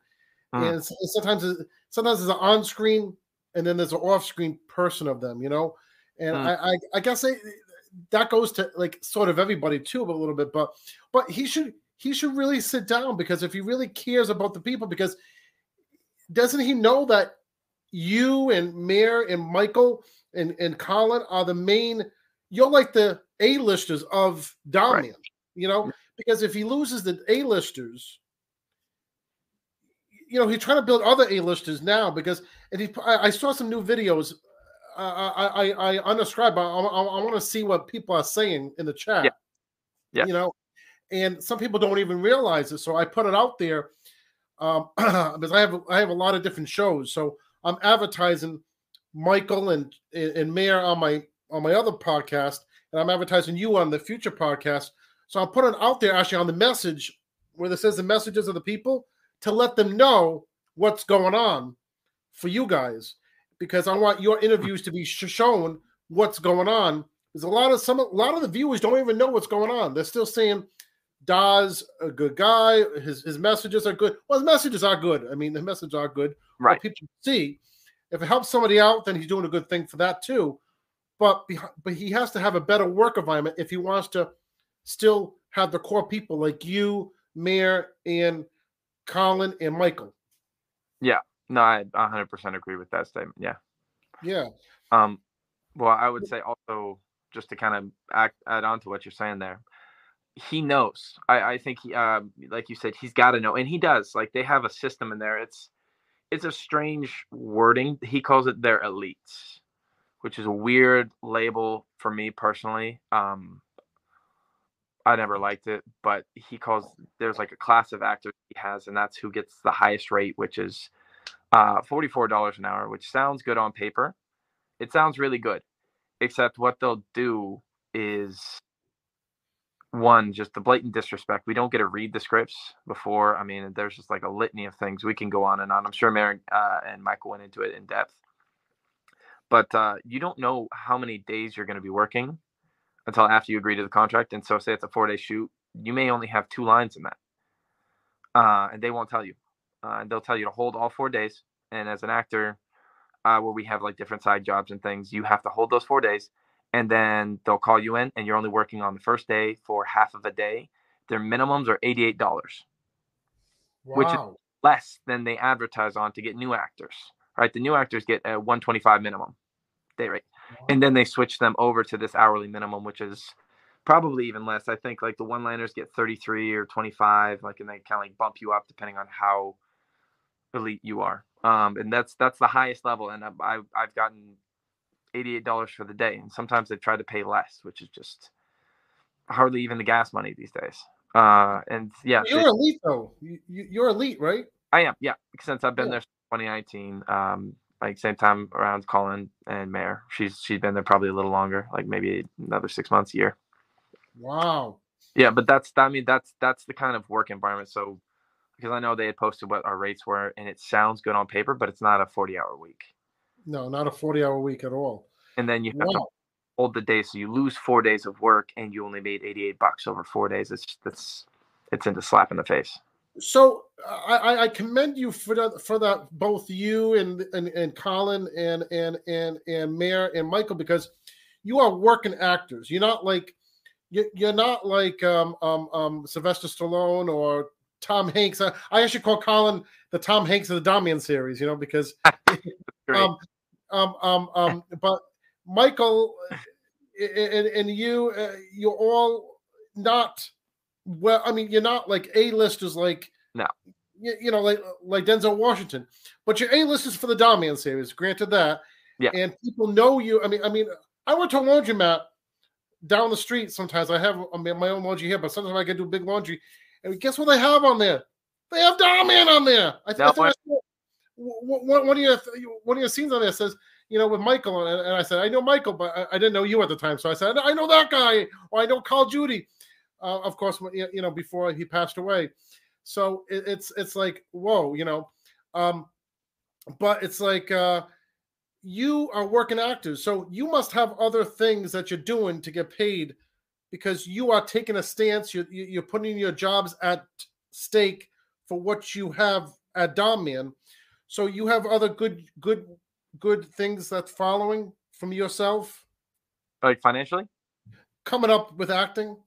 Mhm. and sometimes it- sometimes there's an on screen and then there's an off screen person of them, you know, and Mhm. I, I I guess they, that goes to like sort of everybody too, but a little bit, but but he should he should really sit down because if he really cares about the people, because doesn't he know that you and Mayor and Michael and, and Colin are the main you're like the A-listers of Dhar Mann, you know, because if he loses the A-listers, you know, he's trying to build other A-listers now because and he I, I saw some new videos. Uh, I I I unsubscribe. I, I, I want to see what people are saying in the chat. Yeah. You know, and some people don't even realize it. So I put it out there um, because I have I have a lot of different shows. So I'm advertising Michael and and Mayor on my on my other podcast, and I'm advertising you on the future podcast. So I'm putting out there actually on the message where it says the messages of the people to let them know what's going on for you guys because I want your interviews to be sh- shown what's going on. There's a lot of some a lot of the viewers don't even know what's going on. They're still saying Dhar's a good guy. His his messages are good. Well, his messages are good. I mean, the messages are good. Right. What people see. If it helps somebody out, then he's doing a good thing for that too. But but he has to have a better work environment if he wants to still have the core people like you, Mayor, and Colin and Michael. Yeah. No, I 100% agree with that statement. Yeah. Yeah. Um, well, I would say also just to kind of act, add on to what you're saying there, he knows. I, I think he, uh, like you said, he's got to know, and he does. Like they have a system in there. It's it's a strange wording. He calls it their elites, which is a weird label for me personally. Um, I never liked it, but he calls there's like a class of actors he has, and that's who gets the highest rate, which is uh, forty-four dollars an hour, which sounds good on paper. It sounds really good, except what they'll do is one just the blatant disrespect. We don't get to read the scripts before. I mean, there's just like a litany of things we can go on and on. I'm sure Mary uh, and Michael went into it in depth, but uh, you don't know how many days you're going to be working until after you agree to the contract. And so, say it's a four day shoot, you may only have two lines in that, uh, and they won't tell you. Uh, and they'll tell you to hold all four days. And as an actor, uh, where we have like different side jobs and things, you have to hold those four days. And then they'll call you in, and you're only working on the first day for half of a day. Their minimums are eighty-eight dollars, which is less than they advertise on to get new actors. Right, the new actors get a one twenty-five minimum day rate, and then they switch them over to this hourly minimum, which is probably even less. I think like the one-liners get thirty-three or twenty-five, like, and they kind of like bump you up depending on how elite you are. Um, and that's that's the highest level, and I've I've, I've gotten eighty-eight dollars for the day, and sometimes they've tried to pay less, which is just hardly even the gas money these days. Uh, and yeah, You're they- elite though. You, you're elite, right? I am, yeah. Since I've been Yeah. there 2019, um, like same time around Colin and Mayor. She's she's been there probably a little longer, like maybe another six months, a year. Wow. Yeah, but that's I mean that's that's the kind of work environment. So because I know they had posted what our rates were, and it sounds good on paper, but it's not a 40 hour week. No, not a 40 hour week at all. And then you have to hold the day, so you lose four days of work, and you only made 88 bucks over four days. It's that's it's into slap in the face. So I, I- commend you for that for that both you and and, and Colin and and and and Mayor and Michael because you are working actors. You're not like you- you're not like um, um, um, Sylvester Stallone or Tom Hanks. I, I actually call Colin the Tom Hanks of the Damian series, you know, because um, um, um, um, but Michael and, and you, uh, you're all not well. I mean, you're not like A list is like No. you, you know, like like Denzel Washington, but your A list is for the Damian series. Granted that, Yeah. and people know you. I mean, I mean, I went to a laundromat down the street. Sometimes I have I mean, my own laundry here, but sometimes I can do big laundry. And guess what they have on there? They have Damian on there. I, th- No, think I saw w- w- one of your one of your scenes on there says, you know, with Michael, and, and I said, I know Michael, but I didn't know you at the time, so I said, I know that guy, or I know Call Judy, uh, of course, you know, before he passed away. So it, it's it's like whoa, you know, um, but it's like uh, you are working actors, so you must have other things that you're doing to get paid because you are taking a stance. You're you- you're putting your jobs at stake for what you have at Damian. So you have other good good good things that's following from yourself Like financially? coming up with acting.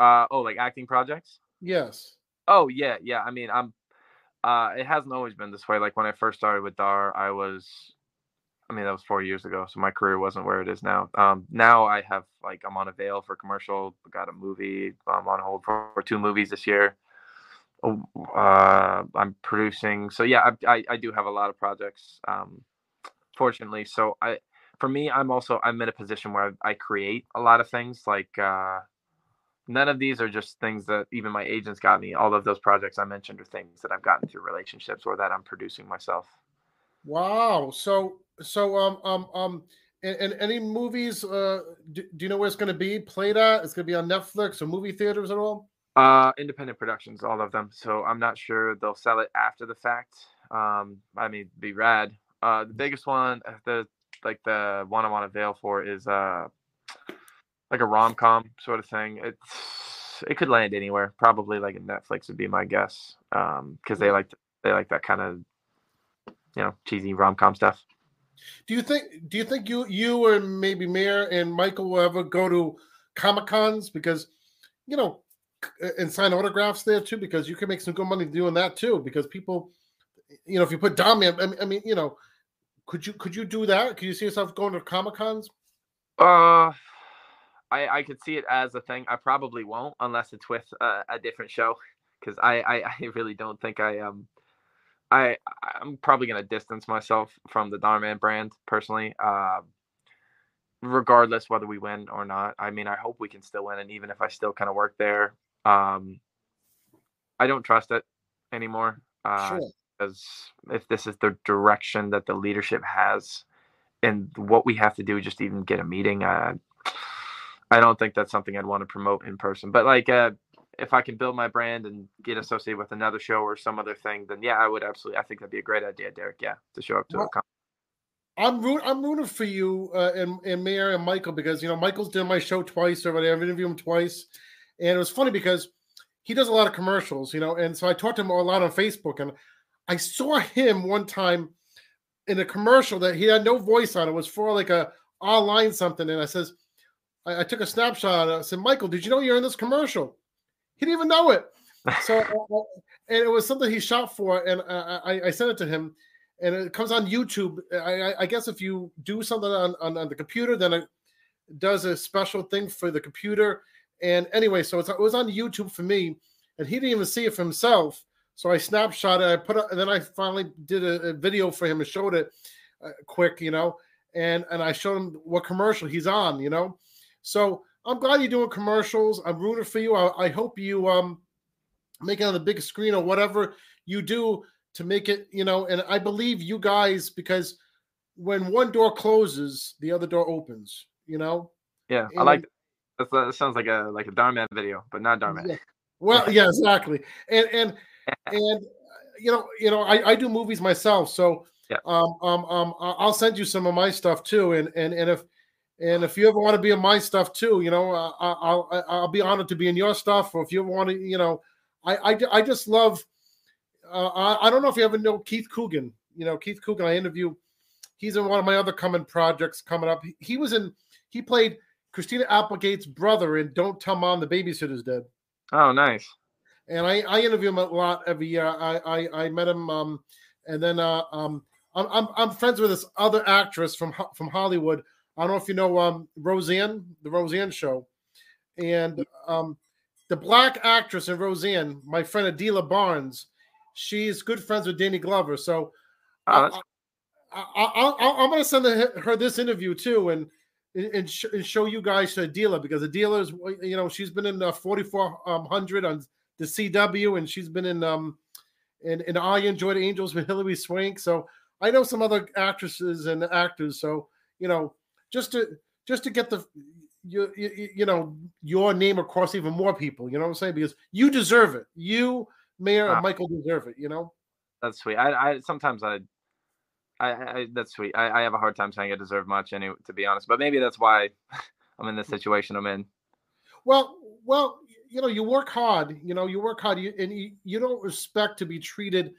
Uh oh, like acting projects? Yes. Oh yeah, yeah. I mean, I'm. Uh, it hasn't always been this way. Like when I first started with Dhar, I was. I mean, that was four years ago, so my career wasn't where it is now. Um, now I have like I'm on a veil for commercial. Got a movie. I'm on hold for, for two movies this year. Oh, Uh, I'm producing. So yeah, I, I I do have a lot of projects. Um, fortunately, so I for me, I'm also I'm in a position where I, I create a lot of things. Like uh, none of these are just things that even my agents got me. All of those projects I mentioned are things that I've gotten through relationships or that I'm producing myself. Wow. So so um um um and, and any movies uh do, do you know where it's going to be played at it's going to be on netflix or movie theaters at all Uh, independent productions, all of them. So I'm not sure they'll sell it after the fact. Um, I mean, be rad. Uh, the biggest one, uh, the like the one I want to veil for is uh, like a rom com sort of thing. It's it could land anywhere. Probably like a Netflix would be my guess. Um, because they like they like that kind of you know cheesy rom com stuff. do you think do you think you you or maybe mayor and michael will ever go to comic cons because you know and sign autographs there too because you can make some good money doing that too because people you know if you put Dom in, I mean, I mean you know could you could you do that could you see yourself going to comic cons Uh, I I could see it as a thing. I probably won't unless it's with a, a different show, because I, I I really don't think I um I I'm probably gonna distance myself from the Dhar Mann brand personally. Uh, regardless whether we win or not. I mean, I hope we can still win, and even if I still kind of work there, um, I don't trust it anymore. Uh, Sure. Because if this is the direction that the leadership has, and what we have to do just even get a meeting, uh, I don't think that's something I'd want to promote in person. But like, uh, if I can build my brand and get associated with another show or some other thing, then yeah, I would absolutely. I think that'd be a great idea, Derek. Yeah, to show up to a Well, con. I'm root, I'm rooting for you uh, and and Mayor and Michael because you know Michael's done my show twice already. I've interviewed him twice, and it was funny because he does a lot of commercials, you know, and so I talked to him a lot on Facebook, and I saw him one time in a commercial that he had no voice on. It was for like a online something, and I says, I, I took a snapshot. I said, Michael, did you know you're in this commercial? He didn't even know it. So, uh, and it was something he shot for, and I, I, I sent it to him, and it comes on YouTube. I, I- I guess if you do something on, on, on the computer, then it does a special thing for the computer. And anyway, so it's, it was on YouTube for me, and he didn't even see it for himself. So I snapshot it. I put it, and then I finally did a, a video for him and showed it uh, quick, you know, and and I showed him what commercial he's on, you know. So I'm glad you're doing commercials. I'm rooting for you. I, I hope you um make it on the big screen or whatever you do to make it, you know. And I believe you guys because when one door closes, the other door opens. You know. Yeah, I like. That's, that sounds like a like a Dhar Mann video, but not Dhar Mann. Yeah. Well, yeah, exactly. And and and you know, you know, I, I do movies myself, so um um um I- I'll send you some of my stuff too. And and and if and if you ever want to be in my stuff too, you know, I- I'll I- I'll be honored to be in your stuff. Or if you ever want to, you know, I I, I just love. Uh, I, I don't know if you ever know Keith Coogan. You know, Keith Coogan. I interview. He's in one of my other coming projects coming up. He, he was in. He played Christina Applegate's brother in Don't Tell Mom the Babysitter's Dead Oh, nice. and I, I interview him a lot every year. I I, I met him, um, and then uh, um, I'm, I'm I'm friends with this other actress from from Hollywood. I don't know if you know um, Roseanne, the Roseanne Show, and um, the black actress in Roseanne, my friend Adilah Barnes. She's good friends with Danny Glover, so that's I, I, I, I'm going to send her, this interview too, and and, sh- and show you guys to Adilah because Adilah is, you know, she's been in uh, 4400 on the CW, and she's been in um in, in Iron Jawed Angels with Hilary Swank. So I know some other actresses and actors. So you know, just to just to get the you you, you know your name across even more people. You know what I'm saying? Because you deserve it. You, Mayor Wow. Ah. Michael, deserve it. You know. that's sweet. I, I sometimes I, I, I that's sweet. I, I have a hard time saying I deserve much, anyway, to be honest. But maybe that's why I'm in the situation I'm in. Well, well, you know, you work hard. You know, you work hard, you, and you, you don't expect to be treated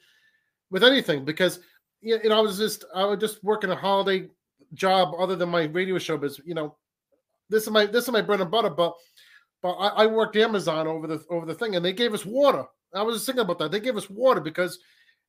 with anything because you know, I was just I was just working a holiday job other than my radio show, but you know, this is my this is my bread and butter. But but I, I worked Amazon over the over the thing, and they gave us water. I was just thinking about that. They gave us water because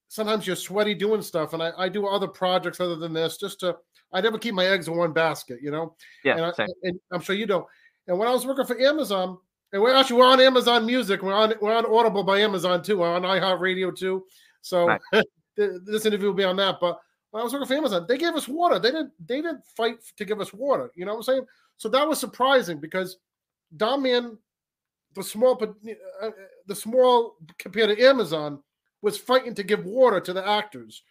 sometimes you're sweaty doing stuff, and I, I do other projects other than this just to. I never keep my eggs in one basket, you know. Yeah, and, I, and I'm sure you don't. And when I was working for Amazon, and we're actually we're on Amazon Music, we're on we're on Audible by Amazon too, we're on iHeartRadio too. So th- this interview will be on that. But when I was working for Amazon, they gave us water. They didn't they didn't fight to give us water. You know what I'm saying? So that was surprising because Don Man, the small but uh, the small compared to Amazon, was fighting to give water to the actors.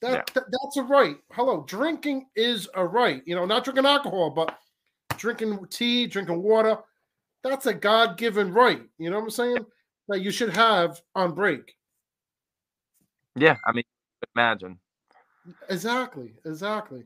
That, Yeah. that- that's a right. Hello, drinking is a right. You know, not drinking alcohol, but drinking tea, drinking water. That's a God-given right. You know what I'm saying? That you should have on break. Yeah, I mean, imagine. Exactly, exactly.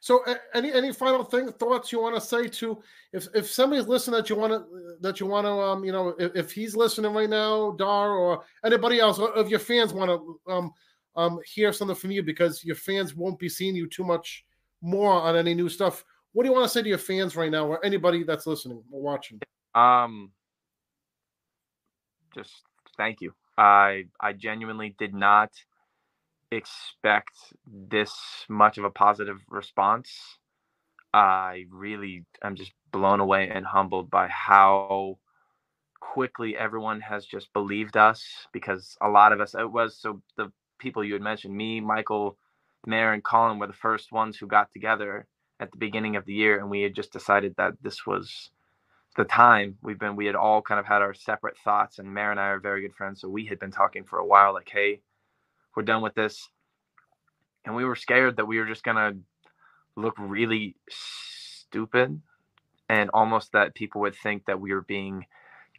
So, any any final thing thoughts you want to say to if if somebody's listening that you want to that you want to um you know if, if he's listening right now, Dhar or anybody else or if your fans want to um um hear something from you because your fans won't be seeing you too much more on any new stuff. What do you want to say to your fans right now or anybody that's listening or watching? Um, just thank you. I I genuinely did not expect this much of a positive response. I really am just blown away and humbled by how quickly everyone has just believed us because a lot of us it was so the people you had mentioned me michael mayor and colin were the first ones who got together at the beginning of the year and we had just decided that this was the time we've been we had all kind of had our separate thoughts and Mare and I are very good friends so we had been talking for a while like hey we're done with this and we were scared that we were just gonna look really stupid and almost that people would think that we were being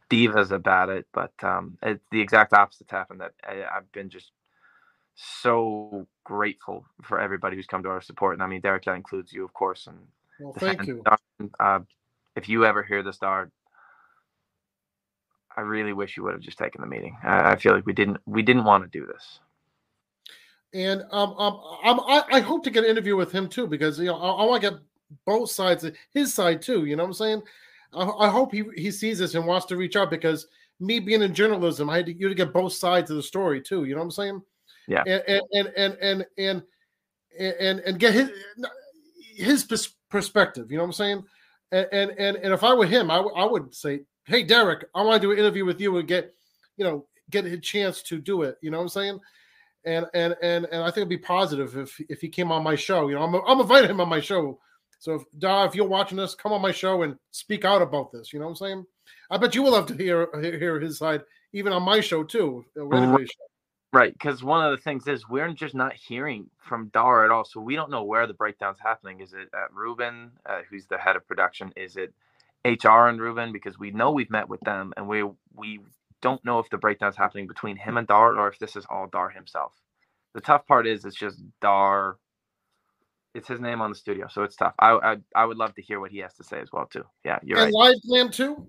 divas about it but um it's the exact opposite's happened that I, I've been just so grateful for everybody who's come to our support and I mean Derek that includes you of course and Well, thank you. Uh, if you ever hear this, Dard, I really wish you would have just taken the meeting. I, I feel like we didn't we didn't want to do this. And um, um, I, I hope to get an interview with him too because you know I, I want to get both sides, his side too. You know what I'm saying? I, I hope he he sees this and wants to reach out because me being in journalism, I had to, you to get both sides of the story too. You know what I'm saying? Yeah. And and and and and and and, and get his his pers- perspective. You know what I'm saying? And and and, and if I were him, I, w- I would say, hey Derek, I want to do an interview with you and get you know get a chance to do it. You know what I'm saying? And and and and I think it'd be positive if if he came on my show. You know, I'm I'm inviting him on my show. So if Da, if you're watching this, come on my show and speak out about this. You know what I'm saying? I bet you will have to hear hear hear his side, even on my show too. Right, because one of the things is we're just not hearing from Dhar at all, so we don't know where the breakdown's happening. Is it at Ruben, uh, who's the head of production? Is it HR and Ruben? Because we know we've met with them, and we we don't know if the breakdown's happening between him and Dhar, or if this is all Dhar himself. The tough part is it's just Dhar. It's his name on the studio, so it's tough. I I, I would love to hear what he has to say as well too. Yeah, you're and right. LiveGlam too.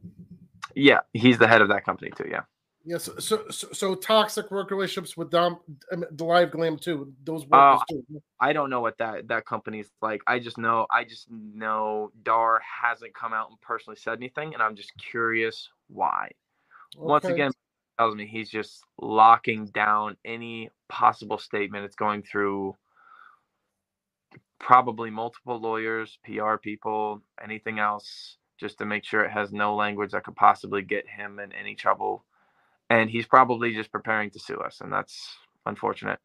Yeah, he's the head of that company too. Yeah. Yes. so, so so toxic work relationships with Dom, the Live Glam too. Those Uh, too. I don't know what that that company's like. I just know I just know Dhar hasn't come out and personally said anything, and I'm just curious why. Once again, tells me he's just locking down any possible statement. It's going through probably multiple lawyers, PR people, anything else, just to make sure it has no language that could possibly get him in any trouble. And he's probably just preparing to sue us, and that's unfortunate.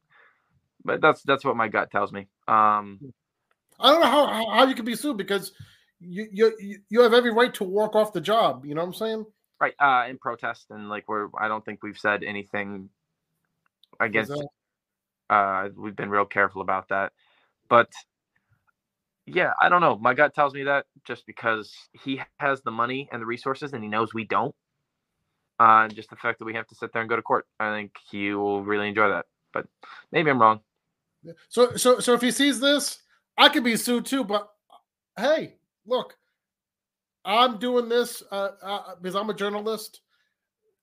But that's that's what my gut tells me. Um, I don't know how, how you can be sued because you you- you have every right to walk off the job. You know what I'm saying? Right uh in protest and like we're i don't think we've said anything against Exactly. uh we've been real careful about that but yeah i don't know my gut tells me that just because he has the money and the resources and he knows we don't uh just the fact that we have to sit there and go to court i think he will really enjoy that but maybe i'm wrong So so so if he sees this, I could be sued too. But hey, look, I'm doing this uh, uh, because I'm a journalist,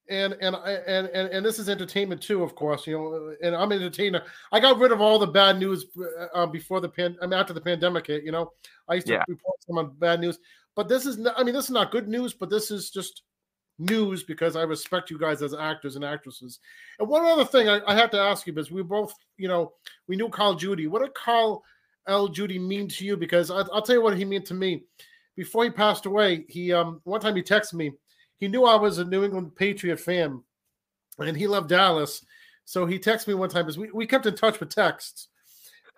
and and and, and and this is entertainment too, of course. You know, and I'm an entertainer. I got rid of all the bad news uh, um, before the pan. I mean, after the pandemic hit. You know, I used to Yeah. report some on bad news, but this is. Not, I mean, this is not good news, but this is just news because I respect you guys as actors and actresses. And one other thing I, I have to ask you because we both, you know, we knew Carl Judy. What did Carl L. Judy mean to you? Because I, I'll tell you what he meant to me. Before he passed away, he um one time he texted me. He knew I was a New England Patriot fan, and he loved Dallas. So he texted me one time because we, we kept in touch with texts.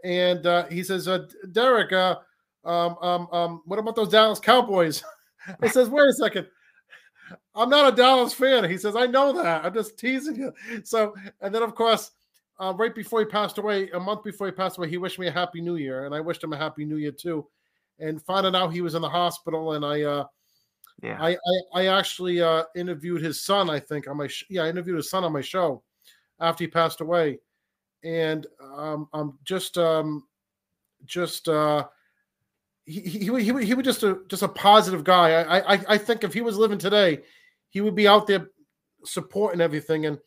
And uh, he says, uh, Derek, uh, um, um, um, what about those Dallas Cowboys? I says, wait a second. I'm not a Dallas fan. He says, I know that. I'm just teasing you. So, and then of course, uh, right before he passed away, a month before he passed away, he wished me a happy new year, and I wished him a happy new year too. And finding out he was in the hospital, and I, uh, Yeah. I, I, I actually uh, interviewed his son. I think on my, sh- yeah, I interviewed his son on my show after he passed away, and um, I'm just, um, just, uh, he, he, he, he, was just a just a positive guy. I, I I think if he was living today, he would be out there supporting everything and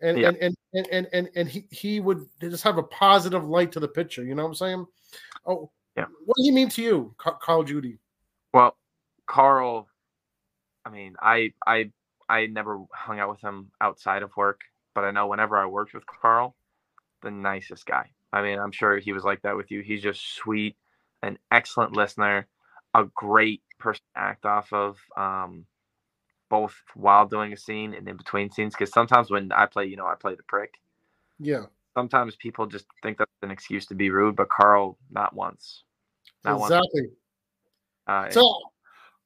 and Yeah. and, and, and and and and he he would just have a positive light to the picture. You know what I'm saying? Oh, Yeah. What do you mean to you, Carl Judy? Well, Carl, I mean, I I I never hung out with him outside of work, but I know whenever I worked with Carl, the nicest guy. I mean, I'm sure he was like that with you. He's just sweet, an excellent listener, a great person to act off of, um, both while doing a scene and in between scenes. Because sometimes when I play, you know, I play the prick. Yeah, Sometimes people just think that's an excuse to be rude, but Carl, not once. Not exactly. Uh, So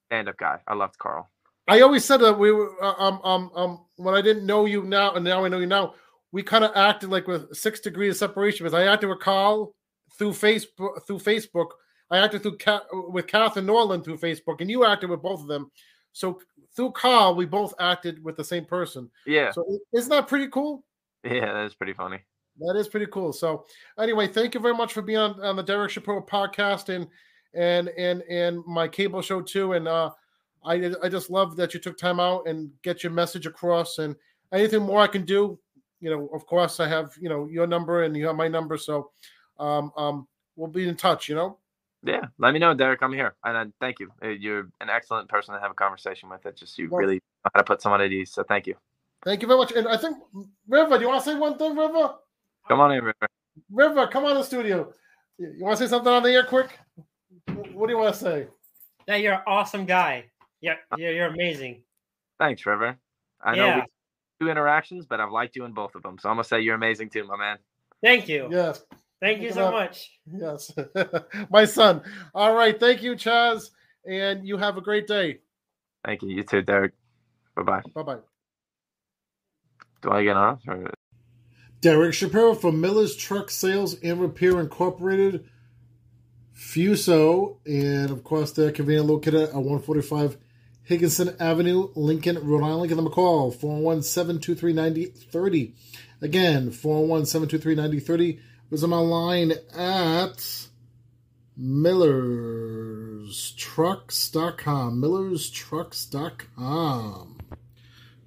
stand-up guy. I loved Carl. I always said that we were uh, um um um when I didn't know you now and now I know you now. We kind of acted like with six degrees of separation because I acted with Carl through Facebook through Facebook. I acted through Ca- with Catherine Norland through Facebook, and you acted with both of them. So through Carl, we both acted with the same person. Yeah. So isn't that pretty cool? Yeah, that is pretty funny. That is pretty cool. So anyway, thank you very much for being on, on the Derek Shapiro podcast and and and and my cable show too. And uh I I just love that you took time out and get your message across. And anything more I can do, you know, of course I have you know your number and you have my number. So um um we'll be in touch. You know. Yeah, let me know, Derek. I'm here, and uh, thank you. Uh, You're an excellent person to have a conversation with. It's just you Well- really know how to put someone at ease. So thank you. Thank you very much. And I think River, do you want to say one thing, River? Come on in, River. River, come on in the studio. You you want to say something on the air, quick? What do you want to say? Yeah, you're an awesome guy. Yeah, you're, you're amazing. Thanks, River. I know Yeah. we two interactions, but I've liked you in both of them. So I'm gonna say you're amazing too, my man. Thank you. Yes. Thank you so at much. Yes. My son. All right. Thank you, Chaz. And you have a great day. Thank you. You too, Derek. Bye bye. Bye bye. Do I get on? Or... Derek Shapiro from Miller's Truck Sales and Repair Incorporated, Fuso, and of course they're conveniently located at 145 Higginson Avenue, Lincoln, Rhode Island. Give them a call, 401-723-9030. Again, 401-723-9030. Visit them online at millerstrucks.com. millerstrucks.com.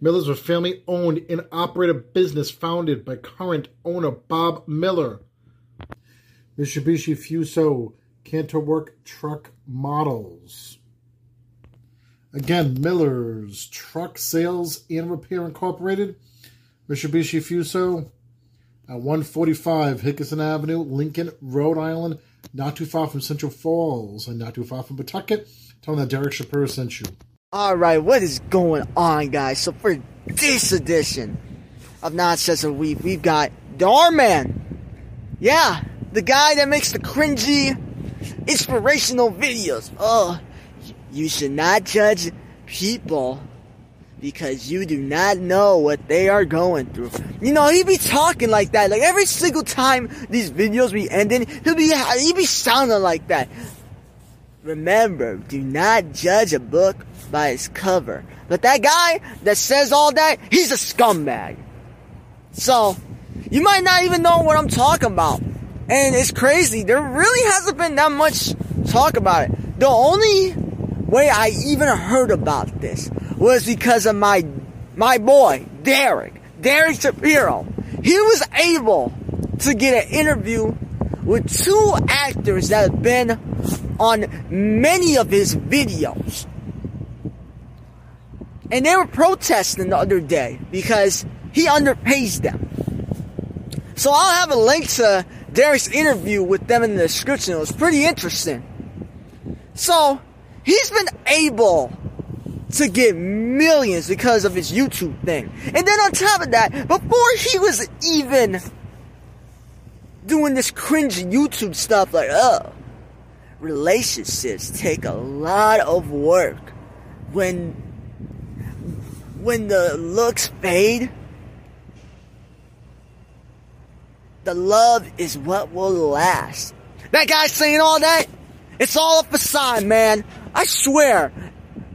Miller's was a family owned and operated business founded by current owner Bob Miller. Mitsubishi Fuso Canter Work truck models. Again, Miller's Truck Sales and Repair Incorporated. Mitsubishi Fuso uh, at 145 Higginson Avenue, Lincoln, Rhode Island, not too far from Central Falls and not too far from Pawtucket. Tell them that Derek Shapiro sent you. All right, what is going on, guys? So for this edition of Nonsense of Week, we've got Dhar Mann. Yeah, the guy that makes the cringy, inspirational videos. Oh, you should not judge people because you do not know what they are going through. You know, he be talking like that. Like every single time these videos be ending, he'll be he be sounding like that. Remember, do not judge a book by its cover. But that guy that says all that, he's a scumbag. So, you might not even know what I'm talking about. And it's crazy. There really hasn't been that much talk about it. The only way I even heard about this was because of my my boy, Derek. Derek Shapiro. He was able to get an interview with two actors that have been on many of his videos. And they were protesting the other day because he underpays them. So I'll have a link to Derek's interview with them in the description. It was pretty interesting. So he's been able to get millions because of his YouTube thing. And then on top of that, before he was even doing this cringy YouTube stuff like, oh, relationships take a lot of work when when the looks fade the love is what will last. That guy saying all that, it's all a facade, man. I swear.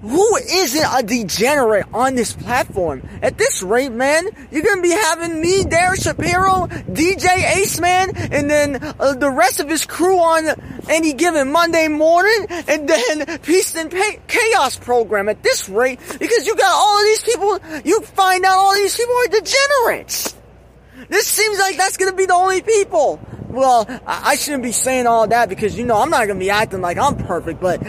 Who isn't a degenerate on this platform? At this rate, man, you're gonna be having me, Derek Shapiro, DJ Ace Man, and then uh, the rest of his crew on any given Monday morning, and then Peace and Pa- Chaos program at this rate, because you got all of these people, you find out all these people are degenerates. This seems like that's gonna be the only people. Well, I, I shouldn't be saying all that because, you know, I'm not gonna be acting like I'm perfect, but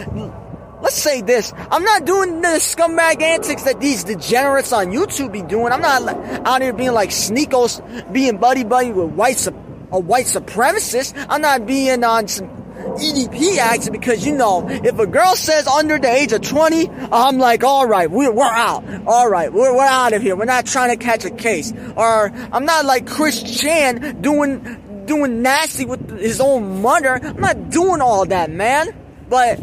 let's say this. I'm not doing the scumbag antics that these degenerates on YouTube be doing. I'm not out here being like sneakos, being buddy buddy with white, a white supremacist. I'm not being on some EDP acts because, you know, if a girl says under the age of 20, I'm like, alright, we're, we're out. Alright, we're, we're out of here. We're not trying to catch a case. Or, I'm not like Chris Chan doing, doing nasty with his own mother. I'm not doing all that, man. But,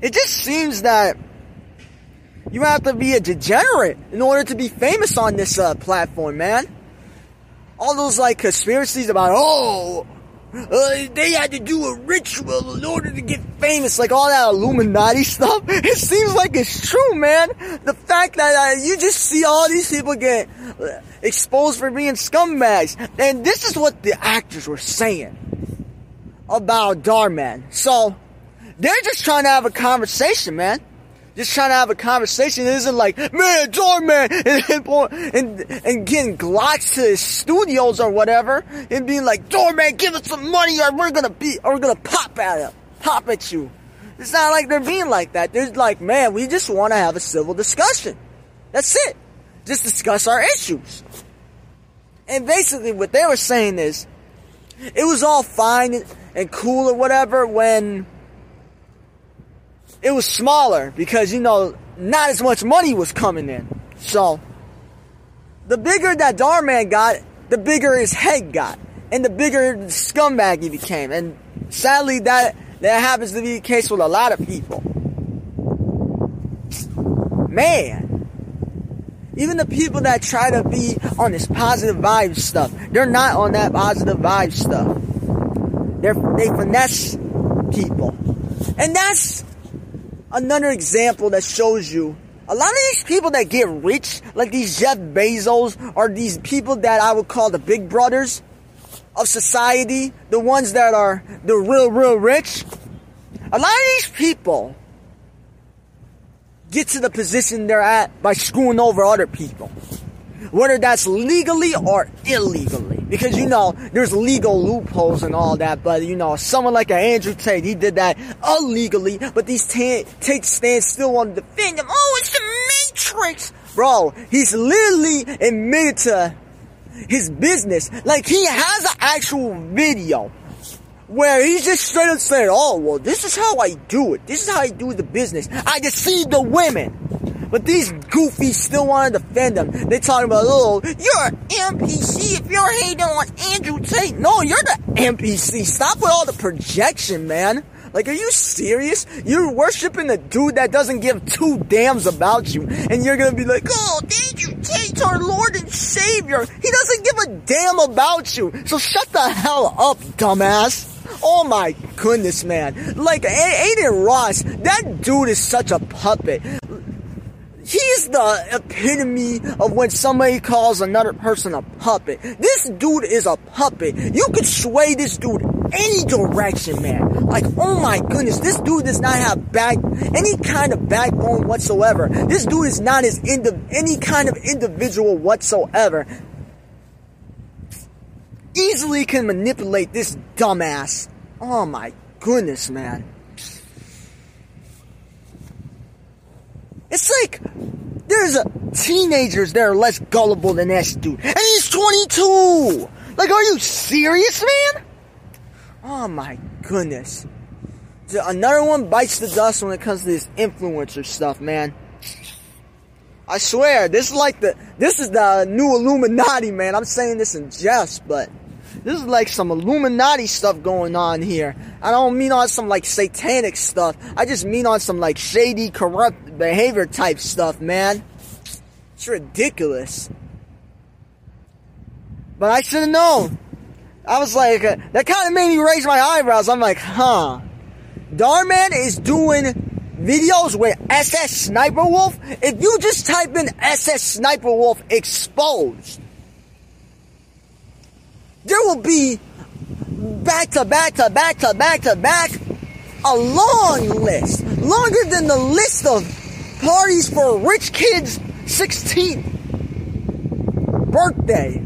it just seems that you have to be a degenerate in order to be famous on this uh, platform, man. All those like conspiracies about, oh, uh, they had to do a ritual in order to get famous, like all that Illuminati stuff. It seems like it's true, man. The fact that uh, you just see all these people get uh, exposed for being scumbags, and this is what the actors were saying about Dhar Mann. So they're just trying to have a conversation, man. Just trying to have a conversation. It isn't like, man, Dhar Mann, and, and, and getting glocks to his studios or whatever, and being like, Doorman, give us some money or we're gonna be, or we're gonna pop at him, pop at you. It's not like they're being like that. They're like, man, we just want to have a civil discussion. That's it. Just discuss our issues. And basically what they were saying is, it was all fine and cool or whatever when it was smaller because you know not as much money was coming in. So the bigger that Dhar Mann got, the bigger his head got, and the bigger scumbag he became. And sadly, that that happens to be the case with a lot of people. Man, even the people that try to be on this positive vibe stuff, they're not on that positive vibe stuff. They're they finesse people, and that's another example that shows you a lot of these people that get rich, like these Jeff Bezos, are these people that I would call the big brothers of society, the ones that are the real, real rich. A lot of these people get to the position they're at by screwing over other people. Whether that's legally or illegally. Because you know, there's legal loopholes and all that, but you know, someone like an Andrew Tate, he did that illegally, but these ta- Tate stands still to defend him. Oh, it's the Matrix! Bro, he's literally admitted to his business. Like he has an actual video where he's just straight up saying, oh, well, this is how I do it. This is how I do the business. I deceive the women. But these goofies still want to defend him. They talking about, oh, you're an NPC if you're hating on Andrew Tate. No, you're the NPC. Stop with all the projection, man. Like, are you serious? You're worshiping a dude that doesn't give two damns about you, and you're gonna be like, oh, Andrew Tate's our Lord and Savior. He doesn't give a damn about you. So shut the hell up, dumbass. Oh my goodness, man. Like, Adin Ross, that dude is such a puppet. He's the epitome of when somebody calls another person a puppet. This dude is a puppet. You could sway this dude any direction, man. Like, oh my goodness, this dude does not have back, any kind of backbone whatsoever. This dude is not as indi- any kind of individual whatsoever. Easily can manipulate this dumbass. Oh my goodness, man. It's like there's a teenagers that are less gullible than this dude, and he's 22. Like, are you serious, man? Oh my goodness. Another one bites the dust when it comes to this influencer stuff, man. I swear, this is like the this is the new Illuminati, man. I'm saying this in jest, but this is like some Illuminati stuff going on here. I don't mean on some like satanic stuff. I just mean on some like shady, corrupt behavior type stuff, man. It's ridiculous. But I should have known. I was like, uh, that kind of made me raise my eyebrows. I'm like, huh. Dhar Mann is doing videos with SSSniperWolf. If you just type in SSSniperWolf exposed, there will be back to back to back to back to back a long list, longer than the list of parties for rich kid's 16th birthday.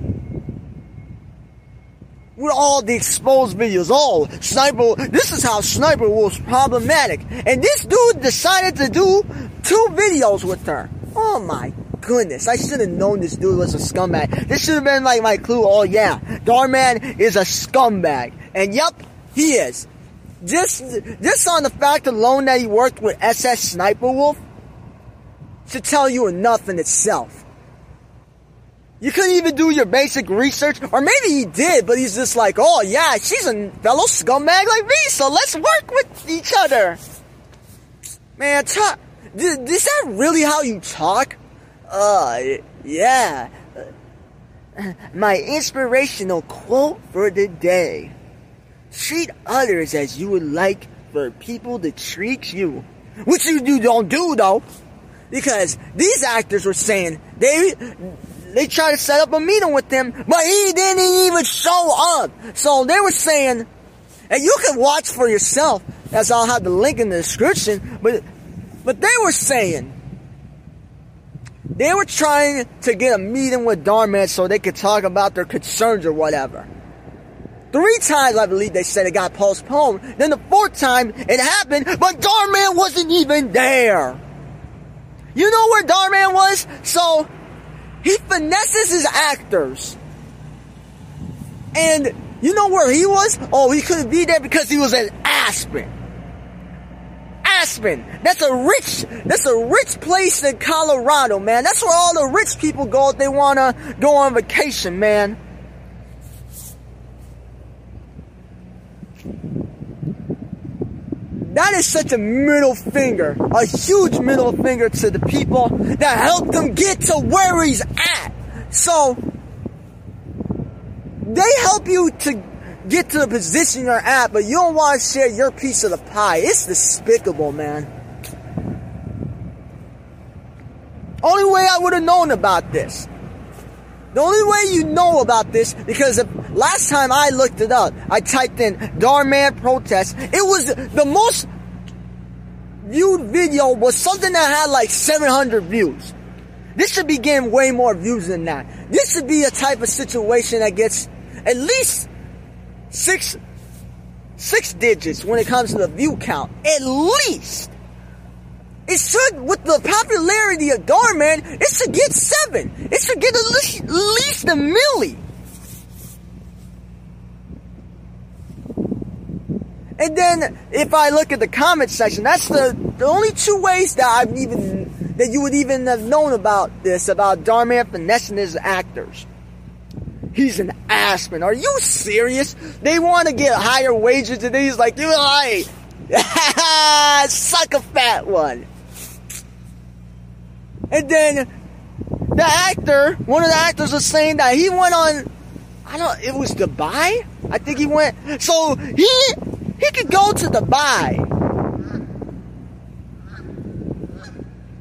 With all the exposed videos, oh, Sniper, this is how Sniper was problematic. And this dude decided to do two videos with her. Oh my goodness, I should have known this dude was a scumbag. This should have been like my clue, oh yeah, Dhar Mann is a scumbag. And yup, he is. Just, just on the fact alone that he worked with SSSniperWolf should tell you enough in itself. You couldn't even do your basic research, or maybe he did, but he's just like, oh yeah, she's a fellow scumbag like me, so let's work with each other. Man, talk, is that really how you talk? Uh, yeah. My inspirational quote for the day. Treat others as you would like for people to treat you. Which you, you don't do though. Because these actors were saying they they tried to set up a meeting with him, but he didn't even show up. So they were saying, and you can watch for yourself, as I'll have the link in the description, but but they were saying they were trying to get a meeting with Dhar Mann so they could talk about their concerns or whatever. Three times, I believe they said it got postponed. Then the fourth time it happened, but Dhar Mann wasn't even there. You know where Dhar Mann was? So, he finesses his actors. And you know where he was? Oh, he couldn't be there because he was in Aspen. Aspen. That's a rich, that's a rich place in Colorado, man. That's where all the rich people go if they wanna go on vacation, man. That is such a middle finger, a huge middle finger to the people that helped him get to where he's at. So, they help you to get to the position you're at, but you don't want to share your piece of the pie. It's despicable, man. Only way I would have known about this. The only way you know about this, because if, last time I looked it up, I typed in Dhar Mann protest. It was the most viewed video was something that had like 700 views. This should be getting way more views than that. This should be a type of situation that gets at least six, six digits when it comes to the view count. At least. It should, with the popularity of Dhar Mann, it should get seven. It should get at least, at least a milli. And then, if I look at the comment section, that's the, the only two ways that I've even, that you would even have known about this, about Dhar Mann finessing his actors. He's an Aspen. Are you serious? They want to get higher wages and he's like, you like, suck a fat one. And then the actor, one of the actors was saying that he went on, I don't, it was Dubai? I think he went, so he, he could go to Dubai.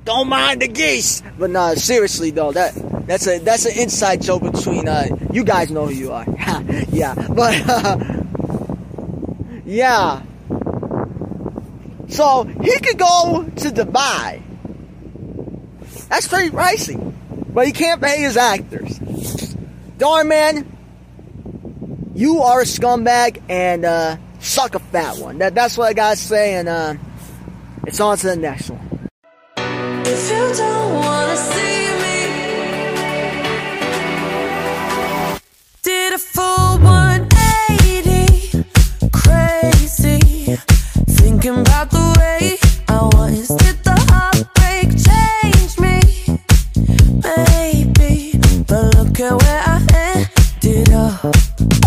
Don't mind the geese. But no, seriously though, that that's a that's an inside joke between uh you guys know who you are. yeah. But uh, yeah. So he could go to Dubai. That's pretty pricey. But he can't pay his actors. Darn man, you are a scumbag and uh suck a fat one. That that's what I gotta say and uh it's on to the next one. Full 180, crazy, thinking about the way I was. Did the heartbreak change me? Maybe, but look at where I ended up.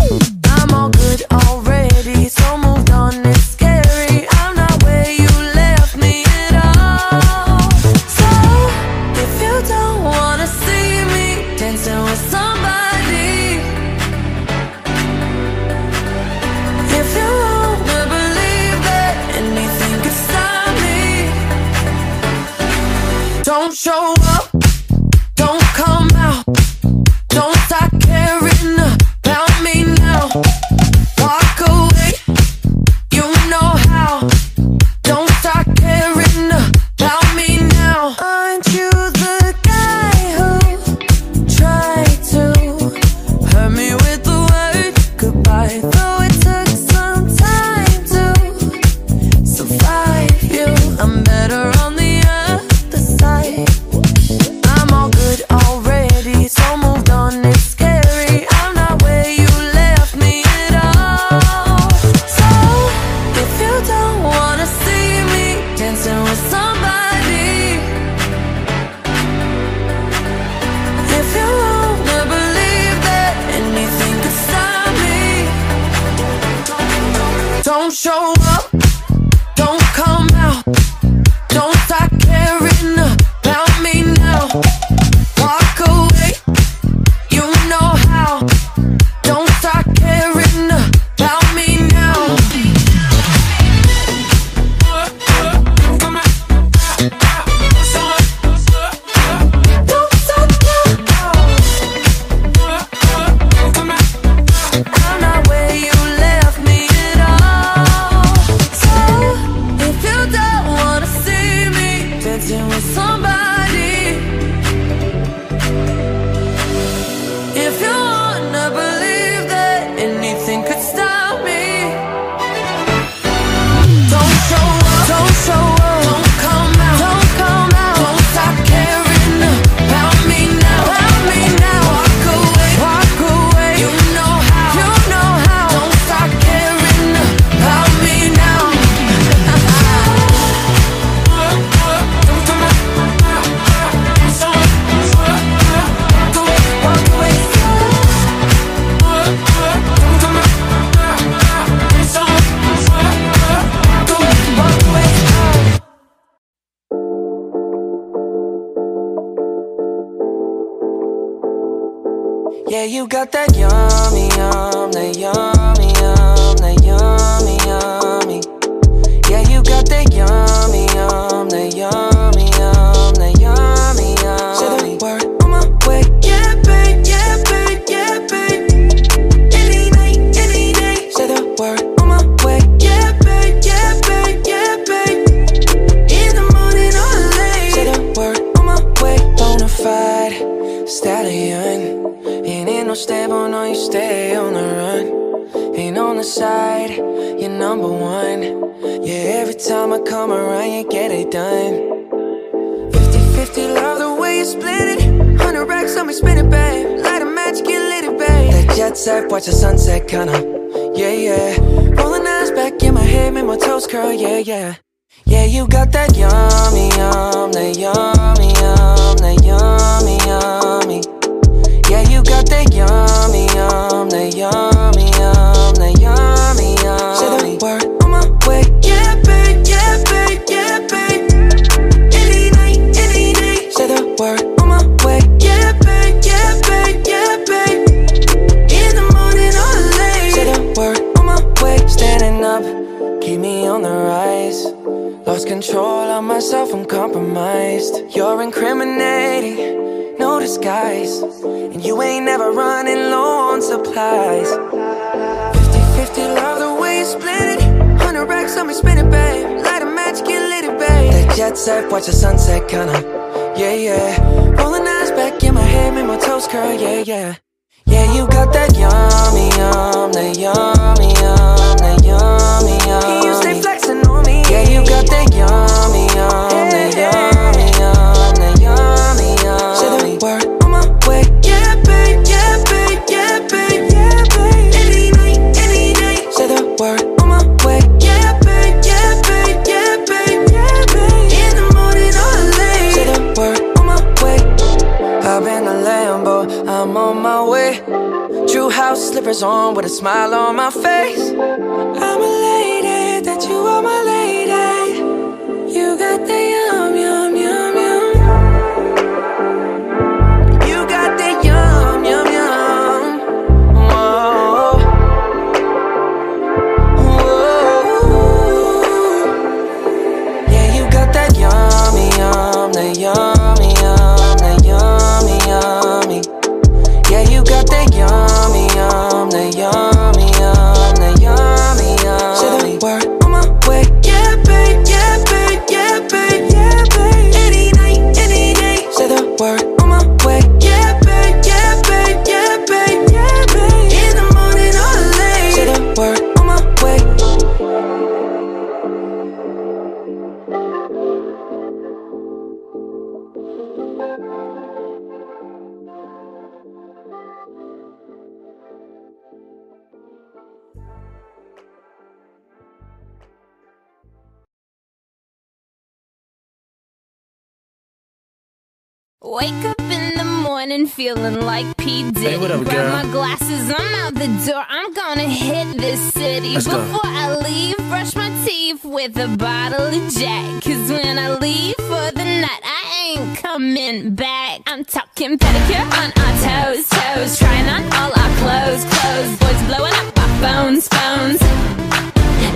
Wake up in the morning feeling like P. Diddy. Hey, what up, girl? Grab my glasses, I'm out the door. I'm gonna hit this city. Let's Before go. I leave, brush my teeth with a bottle of Jack. Cause when I leave for the night, I ain't coming back. I'm talking pedicure on our toes, toes. Trying on all our clothes, clothes. Boys blowing up our phones, phones.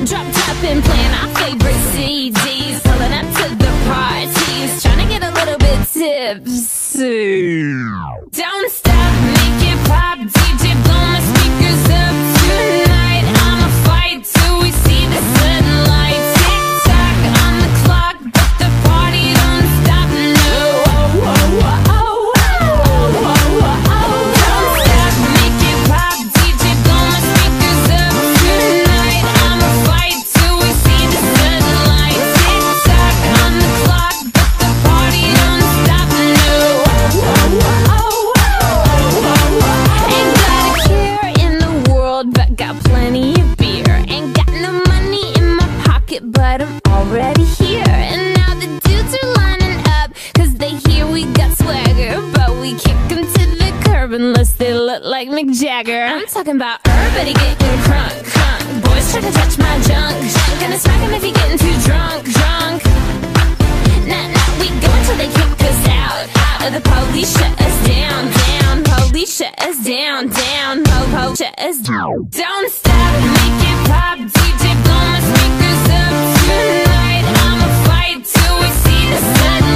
Drop top and playing our favorite CDs. Pulling up to the party tipsy. Don't stop, make it pop. unless they look like Mick Jagger. I'm talking about everybody getting crunk, crunk. Boys try to touch my junk, junk. Gonna smack him if he getting too drunk, drunk. Nah, nah, we go until they kick us out, out. Or the police shut us down, down. Police shut us down, down. Ho, ho, shut us down. Don't stop, make it pop. DJ blow my speakers up tonight. I'ma fight till we see the sun.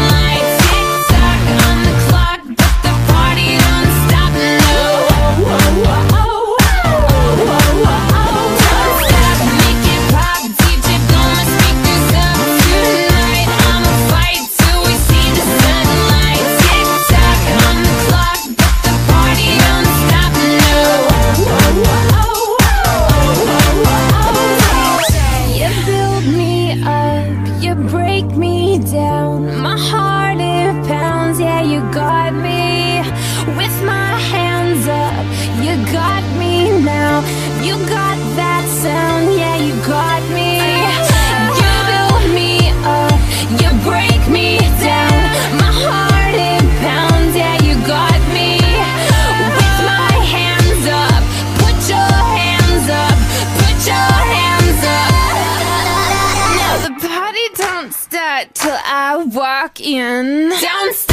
in. Downstairs!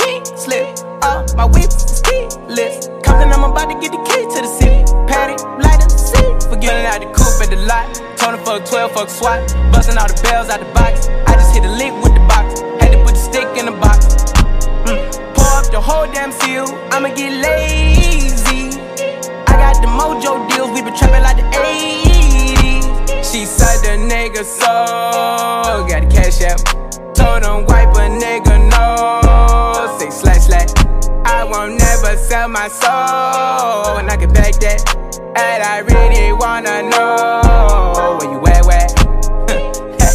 pink slip. Uh, my whips is keyless. Compton, I'm about to get the key to the city. Patty, light up the seat. Forgetting out the coupe at the lot. Tony fuck 12, fuck SWAT. Busting all the bells out the box. I just hit a lick with the box. Had to put the stick in the box. Mm. Pour up the whole damn seal. I'ma get lazy. I got the mojo deals. We been trapping like the 80s. She said the nigga so. Got the cash out. Told him wipe a nigga no. Won't never sell my soul. And I can back that. And I really wanna know where you at?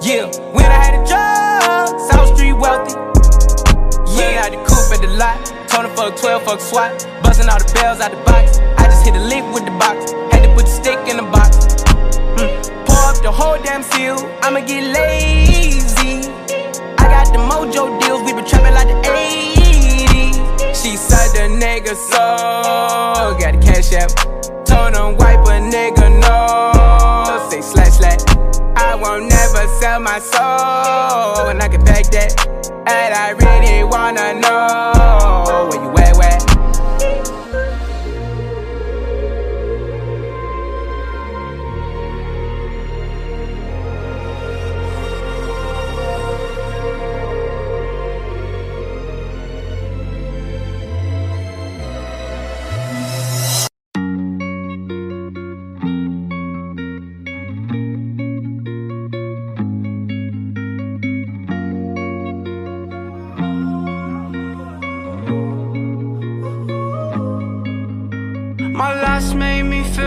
Yeah, when I had a job, South Street wealthy. Yeah, had the coupe at the lot. Tony fuck 12, fuck SWAT. Busting all the bells out the box. I just hit a lick with the box. Had to put the stick in the box. Mm. Pour up the whole damn seal. I'ma get lazy. I got the mojo deals. We been trapping like the 80s. She said the nigga so. Got the cash out. Told him wipe a nigga no. Say. I won't never sell my soul, and I can back that. And I really wanna know where you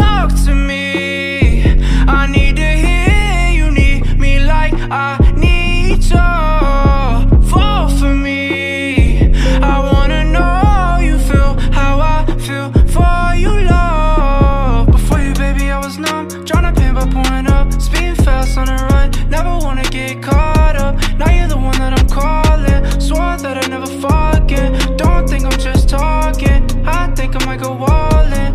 Talk to me. I need to hear you need me like I need you. Fall for me. I wanna know you feel how I feel for you, love. Before you, baby, I was numb. Trying to pin by pulling up. Speeding fast on the run. Never wanna get caught up. Now you're the one that I'm calling. Swore that I'd never again. Don't think I'm just talking. I think I might go all in.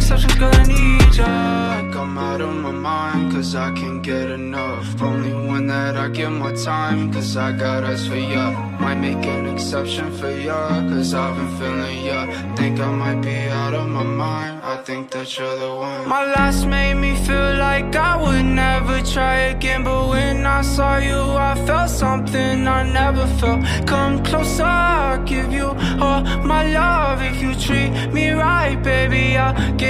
No exceptions, girl, I need ya. Like I'm out of my mind, cause I can't get enough. Only one that I give my time, cause I got eyes for ya. Might make an exception for ya, cause I've been feeling ya. Think I might be out of my mind, I think that you're the one. My last made me feel like I would never try again, but when I saw you, I felt something I never felt. Come closer, I'll give you all my love. If you treat me right, baby, I'll give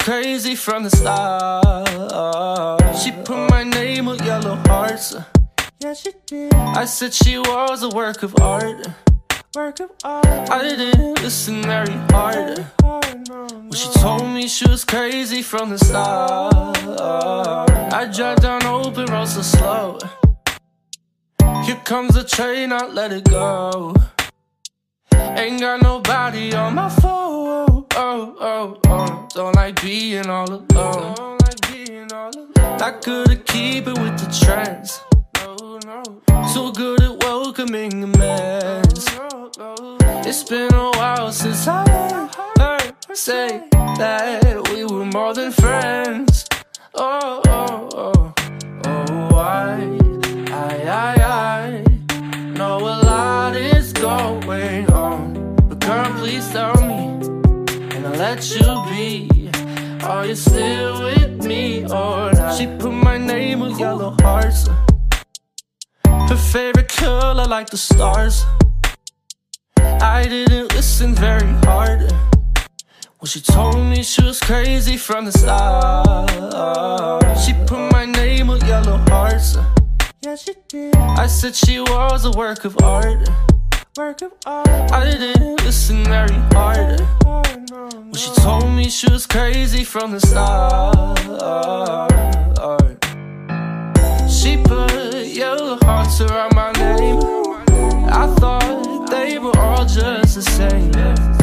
Crazy from the start. She put my name with yellow hearts. Yeah, she did. I said she was a work of art. Work of art. I didn't listen very hard oh, when she told me she was crazy from the start. I drive down open roads so slow. Here comes the train, I let it go. Ain't got nobody on my phone. Oh, oh, oh. Don't like being all alone. Not good at keeping with the trends. So good at welcoming a mess. It's been a while since I heard her say that we were more than friends. Oh, oh, oh, oh, I, I, I, I know a lot is going let you be. Are you still with me or not? She put my name with yellow hearts. Her favorite color like the stars. I didn't listen very hard when she told me she was crazy from the start. She put my name with yellow hearts. Yeah, she did. I said she was a work of art. Work. I didn't listen very hard when she told me she was crazy from the start. She put yellow hearts around my name. I thought they were all just the same.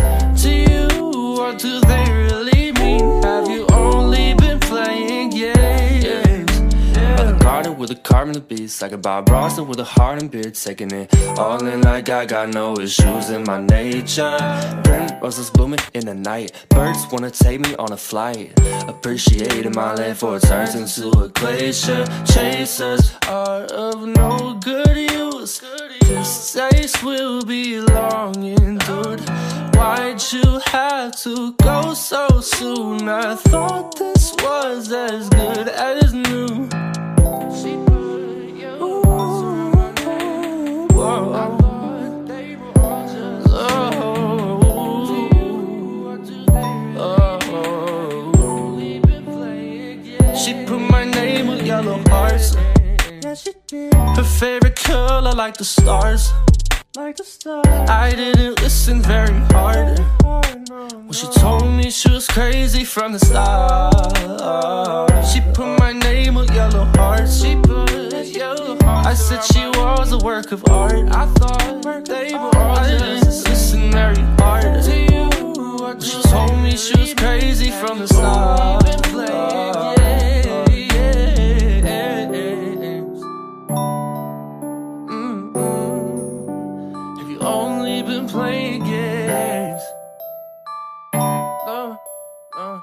With a carbon the beast Like a Bob with a heart and beard Taking it all in like I got no issues in my nature. Burnt roses blooming in the night. Birds wanna take me on a flight. Appreciating my life for it turns into a glacier. Chasers are of no good use. This taste will be long endured. Why'd you have to go so soon? I thought this was as good as new She put your parts on my nose Oh today Oh leave it playing again She put my name with yellow hearts. Her favorite color like the stars. Like the stars. I didn't listen very hard when she told me she was crazy from the start. She put my name on yellow hearts. She put yellow hearts. I said she was a work of art. I thought they were all I didn't listen very hard. She told me she was crazy from the start. Playing games? No, no.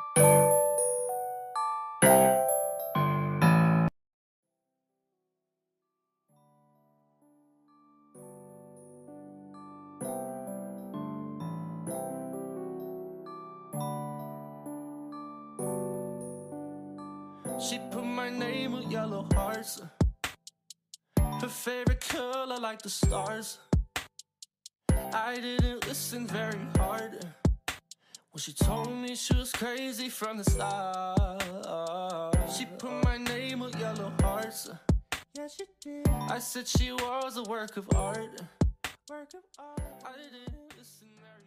She put my name with yellow hearts. Her favorite color like the stars. I didn't listen very hard when she told me she was crazy from the start. She put my name with yellow hearts. Yeah, she did. I said she was a work of art. Work of art. I didn't listen very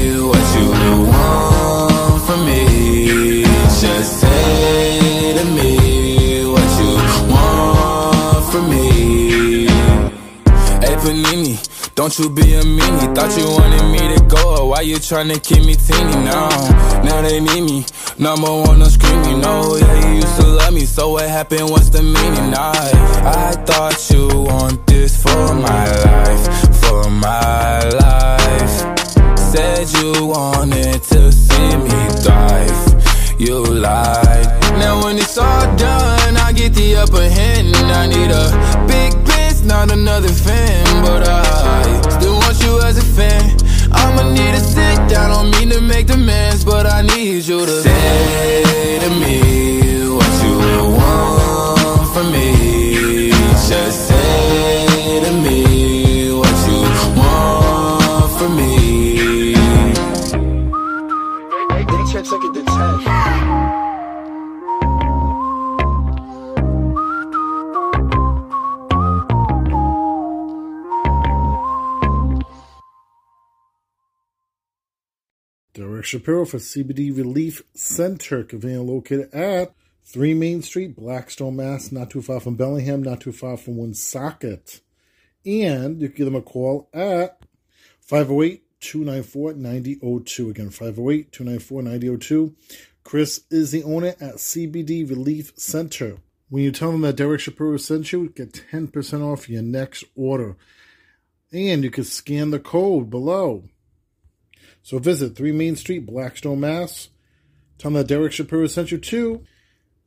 what you want from me. Just say to me what you want from me. Hey Panini, don't you be a meanie. Thought you wanted me to go, why you tryna keep me teeny now? Now they need me, number one on screaming. No, yeah, you used to love me, so what happened? What's the meaning? I, I thought you want this for my life, for my life. Said you wanted to see me thrive. You lied. Now when it's all done, I get the upper hand. I need a big bitch, not another fan, but I still want you as a fan. I'ma need to sit down, don't mean to make demands, but I need you to say to me what you want from me. Just Took it to 10. Derek Shapiro for CBD Relief Center, conveniently located at 3 Main Street, Blackstone, Mass., not too far from Bellingham, not too far from Woonsocket. And you can give them a call at 508 294 9002. Again, 508 294 9002. Chris is the owner at CBD Relief Center. When you tell them that Derek Shapiro sent you, get 10% off your next order. And you can scan the code below. So visit 3 Main Street, Blackstone, Mass. Tell them that Derek Shapiro sent you to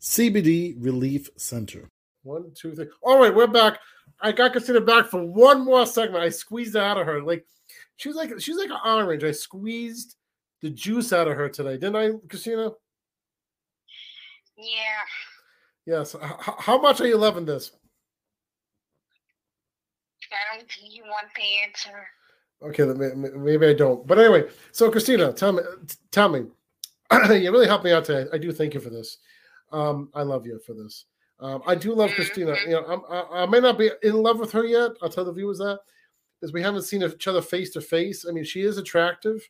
CBD Relief Center. One, two, three. All right, we're back. I got Christina back for one more segment. I squeezed out of her. Like she was like she's like an orange. I squeezed the juice out of her today, didn't I, Christina? Yeah. Yes. H- how much are you loving this? I don't think you want the answer. Okay, maybe I don't. But anyway, so Christina, tell me, tell me, you really helped me out today. I do thank you for this. Um, I love you for this. Um, I do love Christina. You know, I'm, I, I may not be in love with her yet. I'll tell the viewers that because we haven't seen each other face to face. I mean, she is attractive,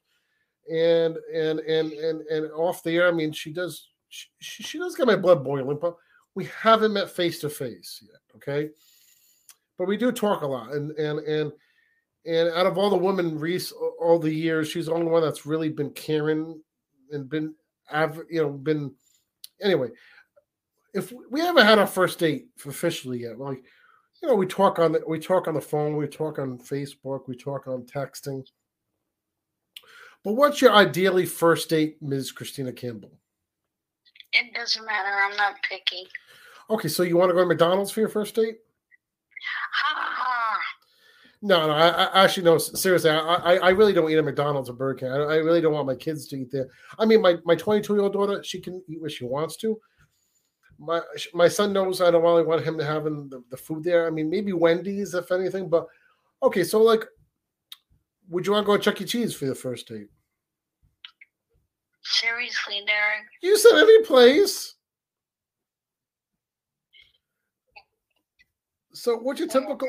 and and and and and off the air. I mean, she does she, she does get my blood boiling, but we haven't met face to face yet. Okay, but we do talk a lot, and and and and out of all the women, Reese, all the years, she's the only one that's really been caring and been, av- you know, been. Anyway, if we haven't had our first date officially yet, like, you know, we talk on the we talk on the phone, we talk on Facebook, we talk on texting. But what's your ideally first date, Ms. Christina Campbell? It doesn't matter. I'm not picky. Okay, so you want to go to McDonald's for your first date? No, no. I, I actually no. Seriously, I, I I really don't eat at McDonald's or Burger King. I, I really don't want my kids to eat there. I mean, my my 22 year old daughter, she can eat what she wants to. My my son knows I don't really want him to have in the, the food there. I mean, maybe Wendy's if anything. But okay, so like, would you want to go to Chuck E. Cheese for your first date? Seriously, Derek. You said any place. So what's your typical?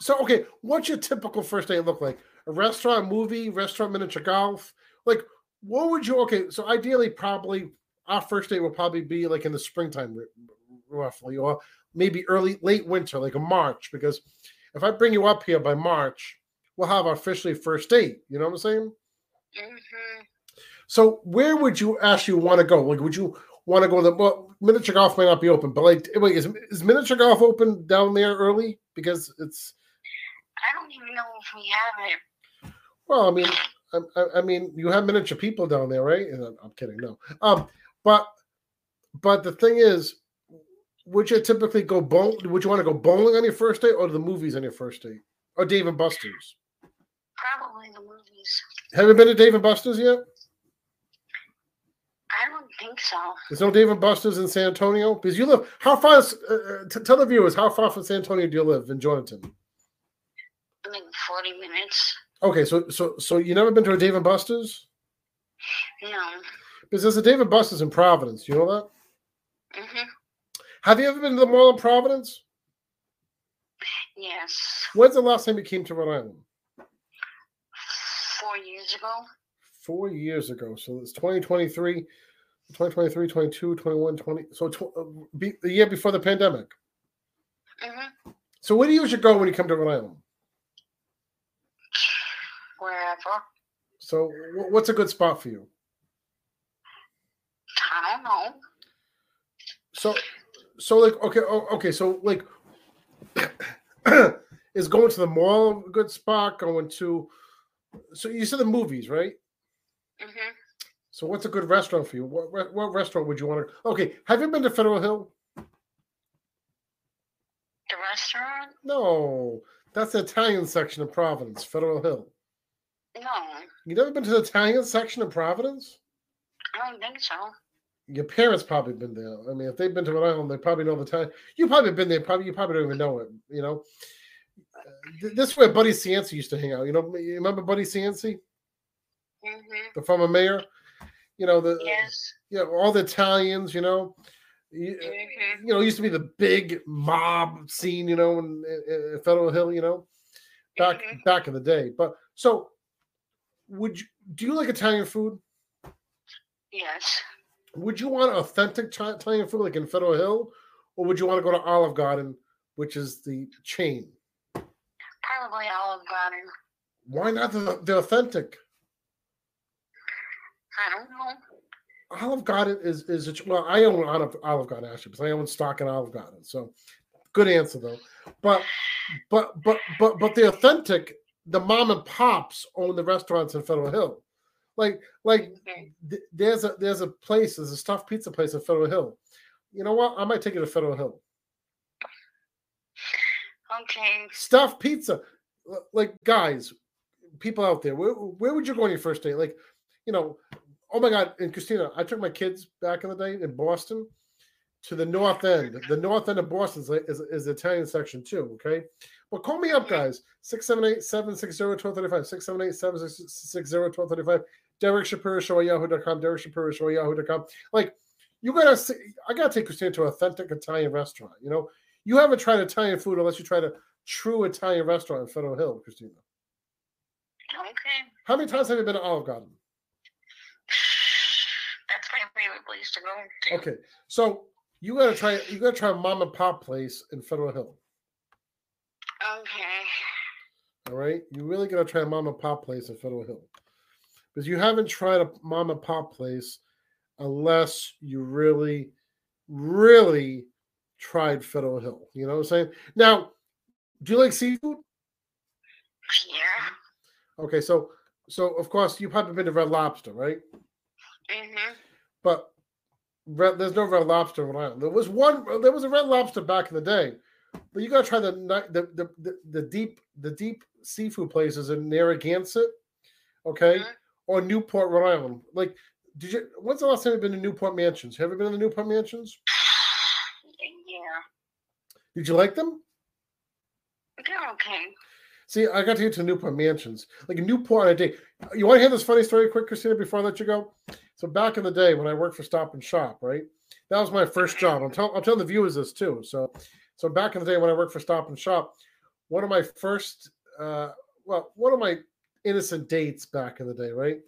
So okay, what's your typical first date look like? A restaurant, movie, restaurant, miniature golf. Like, what would you? Okay, so ideally, probably our first date will probably be like in the springtime, roughly, or maybe early, late winter, like a March. Because if I bring you up here by March, we'll have our officially first date. You know what I'm saying? Mm-hmm. So where would you actually want to go? Like, would you want to go? The well, miniature golf may not be open, but like, wait, is, is miniature golf open down there early? Because it's I don't even know if we have it. well, I mean, I, I, I mean, you have miniature people down there, right? I'm, I'm kidding, no. Um, but but the thing is, would you typically go bowl? Would you want to go bowling on your first date, or to the movies on your first date, or Dave and Buster's? Probably the movies. Have you been to Dave and Buster's yet? I don't think so. There's no Dave and Buster's in San Antonio because you live. How far? Is, uh, uh, t- tell the viewers how far from San Antonio do you live in Jourdanton? Like 40 minutes. Okay, so so so you never been to a Dave and Buster's? No. Because there's a Dave and Buster's in Providence. You know that? hmm Have you ever been to the mall in Providence? Yes. When's the last time you came to Rhode Island? Four years ago. Four years ago. So it's 2023, 2023, 22, 21, 20. So tw- uh, be, the year before the pandemic. hmm So where do you usually go when you come to Rhode Island? Wherever. So wh- what's a good spot for you? Don't know. So, so like okay, okay. So like, is going to the mall a good spot? Going to, so you said the movies, right? hmm So what's a good restaurant for you? What what restaurant would you want to? Okay, have you been to Federal Hill? The restaurant? No, that's the Italian section of Providence, Federal Hill. No. You never been to the Italian section of Providence? I don't think so. Your parents probably been there. I mean, if they've been to Rhode Island, they probably know the time. You probably been there. Probably you probably don't even know it. You know, this is where Buddy Cianci used to hang out. You know, you remember Buddy Cianci, hmm the former mayor? You know the Yes. you know all the Italians. You know, you, hmm you know, it used to be the big mob scene. You know, in, in, in Federal Hill. You know, back back in the day. But so, would you do you like Italian food? Yes. Would you want authentic Italian food like in Federal Hill, or would you want to go to Olive Garden, which is the chain? Probably Olive Garden. Why not the, the authentic? I don't know. Olive Garden is is a, well, I own Olive, Olive Garden actually because I own stock in Olive Garden. So, good answer though. But but but but but the authentic, the mom and pops own the restaurants in Federal Hill. Like like th- there's a there's a place there's a stuffed pizza place in Federal Hill. You know what? I might take you to Federal Hill. Okay. stuffed pizza. Like guys, people out there, where, where would you go on your first date? Like, you know, oh my god, and Christina, I took my kids back in the day in Boston to the north end. The north end of Boston is, is, is the Italian section too. Okay. Well, call me up, guys. 678 760 1235. 678 760 1235. Derek Shapiro Show at yahoo.com. Derek Shapiro Show at yahoo.com. Like, you gotta see, I gotta take Christina to an authentic Italian restaurant. You know, you haven't tried Italian food unless you tried a true Italian restaurant in Federal Hill, Christina. Okay. How many times have you been to Olive Garden? That's my favorite place to go to. Okay, so you gotta try you gotta try a mom and pop place in Federal Hill. Okay. All right, you really gotta try a mom and pop place in Federal Hill because you haven't tried a mom and pop place unless you really, really tried Federal Hill. You know what I'm saying? Now, do you like seafood? Yeah. Okay, so so of course you've probably been to Red Lobster, right? hmm But red, there's no Red Lobster in Rhode Island. There was one. There was a Red Lobster back in the day, but you gotta try the the the, the, the deep the deep seafood places in Narragansett, okay, or Newport, Rhode Island. Like, did you? When's the last time you've been to Newport Mansions? Have you been to the Newport Mansions? Yeah. Did you like them? They're okay. See, I got to get to Newport Mansions, like Newport on a day. You want to hear this funny story, quick, Christina, before I let you go? So back in the day when I worked for Stop and Shop, right? That was my first job. I'm, tell, I'm telling the viewers this too. So, so back in the day when I worked for Stop and Shop, one of my first, uh, well, one of my innocent dates back in the day, right?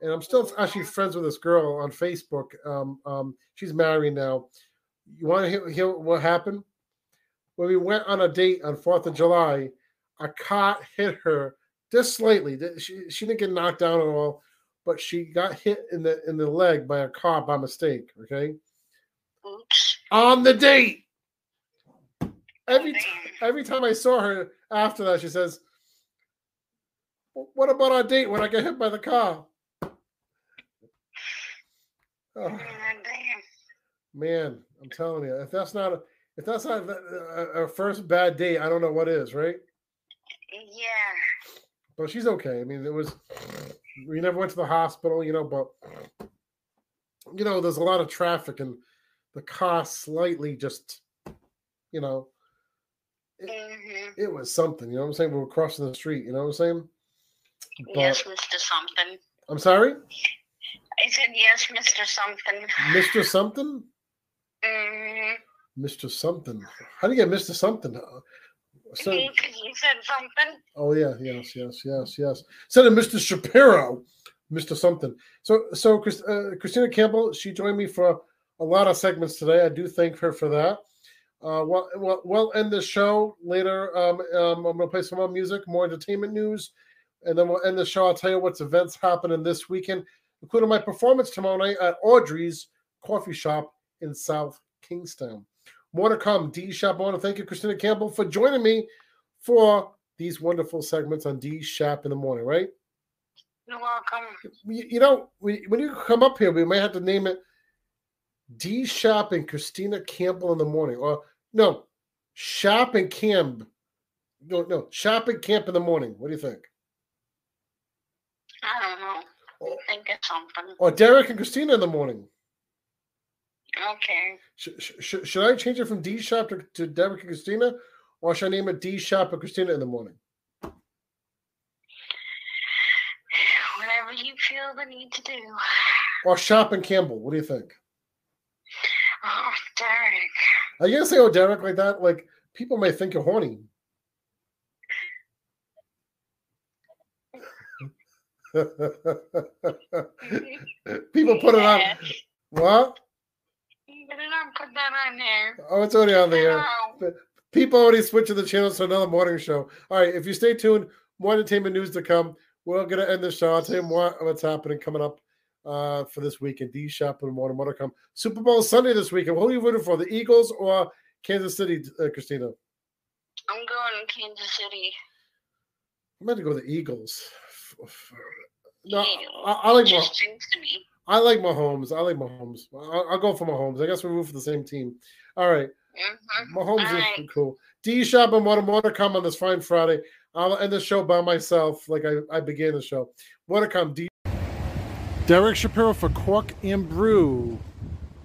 And I'm still actually friends with this girl on Facebook. Um, um, she's married now. You want to hear, hear what happened? When we went on a date on Fourth of July, a car hit her just slightly. She, she didn't get knocked down at all, but she got hit in the in the leg by a car by mistake. Okay, on the date. Every t- every time I saw her after that, she says, "What about our date when I get hit by the car?" Oh, man, I'm telling you, if that's not a, if that's not a, a, a first bad date, I don't know what is, right? Yeah. But she's okay. I mean, it was we never went to the hospital, you know, but you know, there's a lot of traffic and the car slightly just, you know, it, it was something. You know what I'm saying? We were crossing the street. You know what I'm saying? Yes, Mr. Something. I'm sorry, I said yes, Mr. Something. Mr. Something, Mm-hmm. Mr. Something. How do you get Mr. Something? Uh, So, you said something. oh yeah, yes, yes, yes, yes. Instead of Mr. Shapiro, Mr. Something. So, so uh, Christina Campbell, she joined me for a lot of segments today. I do thank her for that. Uh, well, well, we'll end the show later. Um, um, I'm gonna play some more music, more entertainment news, and then we'll end the show. I'll tell you what's events happening this weekend, including my performance tomorrow night at Audrey's Coffee Shop in South Kingstown. More to come. D Shop. I want to thank you, Christina Campbell, for joining me for these wonderful segments on D Shop in the morning. Right? You're welcome. You, you know, we, when you come up here, we may have to name it D Shop and Christina Campbell in the morning, or no, Shop and Camp. No, no, Shop and Camp in the morning. What do you think? I don't know. Think of something. Or Derek and Christina in the morning. Okay. Sh- sh- sh- should I change it from D Shop to, to Derek and Christina, or should I name it D Shop and Christina in the morning? Whatever you feel the need to do. Or Shop and Campbell? What do you think? Oh, Derek. Are you gonna say "Oh, Derek" like that? Like people may think you're horny. people put it on. What? Better not put that on there. Oh, it's already on the air. People already switching the channels to another morning show. All right, if you stay tuned, more entertainment news to come. We're gonna end the show. I'll tell you more what's happening coming up uh, for this weekend. D Shop and more, more to come. Super Bowl Sunday this weekend. Who are you rooting for? The Eagles or Kansas City, uh, Christina? I'm going to Kansas City. I'm going to go the Eagles. No, I, I like me. I like Mahomes. I like Mahomes. I'll, I'll go for Mahomes. I guess we root for the same team. All right. Mahomes is cool. D Shop and more, more to come on this fine Friday. I'll end the show by myself, like I, I began the show. More to come. D- Derek Shapiro for Cork and Brew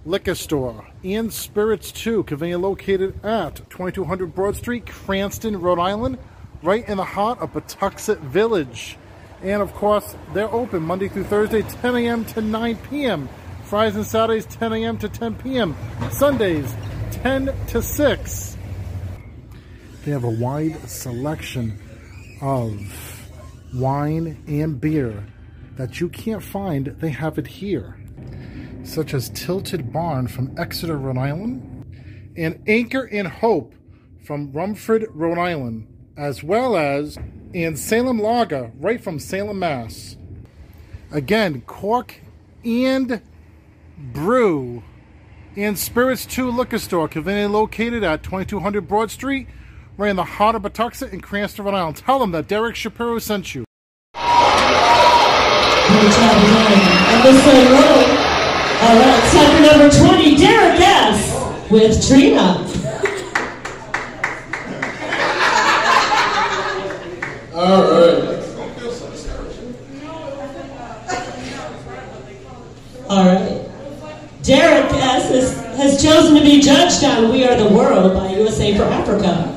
Liquor Store and Spirits 2, conveniently located at 2200 Broad Street, Cranston, Rhode Island, right in the heart of Pawtuxet Village. And of course, they're open Monday through Thursday, 10 a.m. to 9 p.m. Fridays and Saturdays, 10 a.m. to 10 p.m. Sundays, 10 to 6. They have a wide selection of wine and beer that you can't find. They have it here, such as Tilted Barn from Exeter, Rhode Island, and Anchor and Hope from Rumford, Rhode Island, as well as and Salem Lager right from Salem, Mass. Again, Cork and Brew and Spirits 2 Liquor Store, conveniently located at 2200 Broad Street, right in the heart of Pawtuxet in Cranston, Rhode Island. Tell them that Derek Shapiro sent you. All right, number 20, Derek S. with Trina. All right. All right. Derek S. Is, has chosen to be judged on We Are the World by USA for Africa.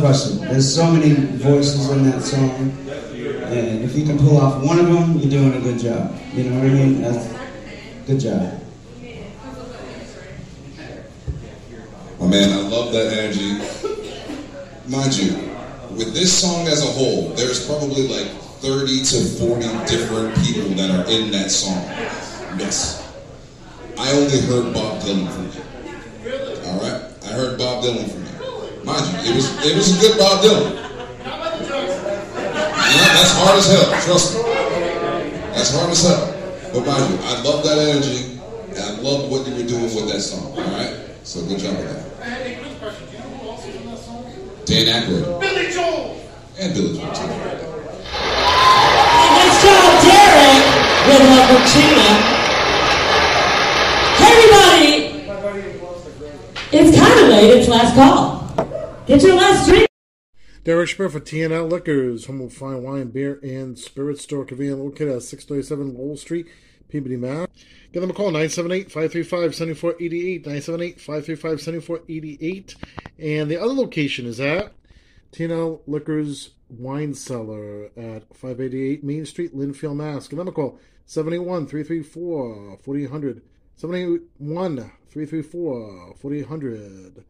Question. There's so many voices in that song, and if you can pull off one of them, you're doing a good job. You know what I mean? That's good job. My man, I love that energy. Mind you, with this song as a whole, there's probably like 30 to 40 different people that are in that song. Yes. I only heard Bob Dylan from you. Alright? I heard Bob Dylan from you. Mind you, it was it was a good Bob Dylan. Yeah, that's hard as hell, trust me. That's hard as hell. But mind you, I love that energy and I love what you were doing with that song. Alright? So good job with that. Dan Aykroyd. Billy Joel. And Billy Joel too. Next job, Derek with uh, Regina. Hey, everybody! It's kind of late. It's last call. Get your last drink. Derek Spur for TNL Liquors, home of fine wine, beer, and spirit store, convenient located at 637 Wall Street, Peabody, Mass. Give them a call, 978-535-7488, 978-535-7488. And the other location is at TNL Liquors Wine Cellar at 588 Main Street, Lynnfield, Mass. Give them a call, 781-334-4800, 781-334-4800.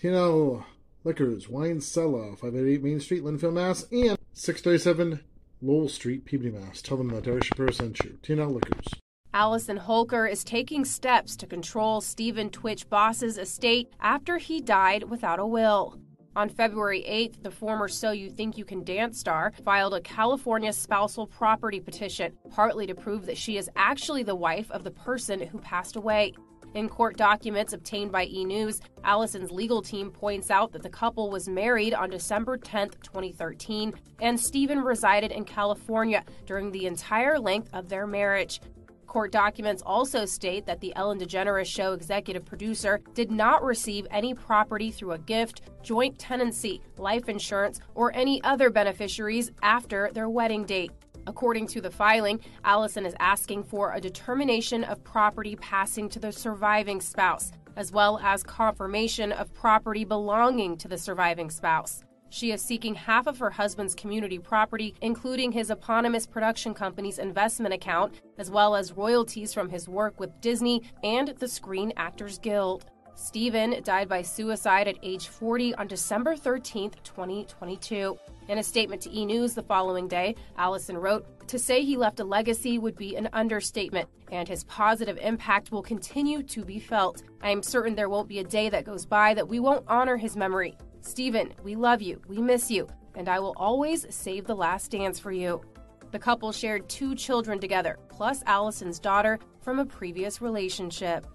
TNL Liquors, Wine Cellar, 588 Main Street, Lynnfield, Mass, and 637 Lowell Street, Peabody, Mass. Tell them that Derek Shapiro sent you. TNL Liquors. Allison Holker is taking steps to control Stephen Twitch Boss's estate after he died without a will. On February 8th, the former So You Think You Can Dance star filed a California spousal property petition, partly to prove that she is actually the wife of the person who passed away. In court documents obtained by E! News, Allison's legal team points out that the couple was married on December 10, 2013, and Stephen resided in California during the entire length of their marriage. Court documents also state that the Ellen DeGeneres Show executive producer did not receive any property through a gift, joint tenancy, life insurance, or any other beneficiaries after their wedding date. According to the filing, Allison is asking for a determination of property passing to the surviving spouse, as well as confirmation of property belonging to the surviving spouse. She is seeking half of her husband's community property, including his eponymous production company's investment account, as well as royalties from his work with Disney and the Screen Actors Guild. Stephen died by suicide at age 40 on December 13, 2022. In a statement to E! News the following day, Allison wrote, To say he left a legacy would be an understatement, and his positive impact will continue to be felt. I am certain there won't be a day that goes by that we won't honor his memory. Stephen, we love you, we miss you, and I will always save the last dance for you. The couple shared two children together, plus Allison's daughter from a previous relationship.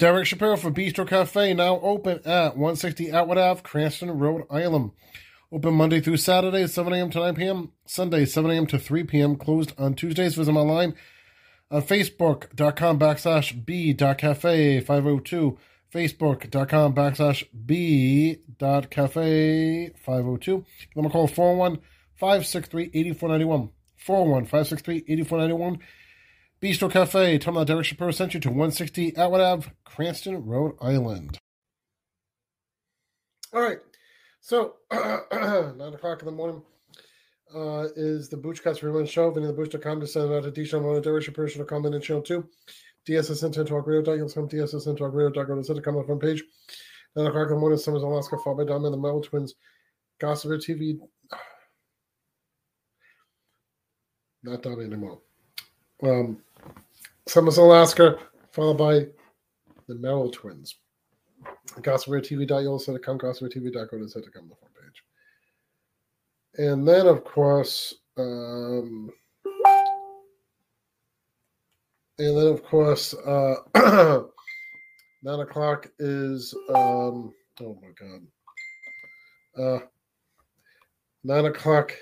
Derek Shapiro for Bistro Cafe, now open at 160 Atwood Ave, Cranston, Rhode Island. Open Monday through Saturday, 7 a.m. to 9 p.m. Sunday, 7 a.m. to 3 p.m. Closed on Tuesdays. Visit them online on Facebook.com backslash B.cafe 502. Facebook.com backslash B dot cafe 502. Give them a call 401 563 8491. 401 563 8491. Bistro Cafe. Tell them Derek Shapiro sent you to 160 Atwood Ave, Cranston, Rhode Island. All right. So, 9 o'clock in the morning uh, is the Boochcast Rewind Show. Vinny the Booch.com to send out a D show on Derek Shapiro should come in show too. DSSN to Talk Radio. You'll come DSSN Talk Radio. Go to the come up front page. 9 o'clock in the morning, Summers, Alaska, followed by Diamond, the Metal Twins, Gossiper TV. Not Diamond anymore. Um, Summers, Alaska, followed by the Merrill Twins. Dot also the front page. And then, of course, um, and then, of course, uh, nine o'clock is, um, oh my God. Uh, nine o'clock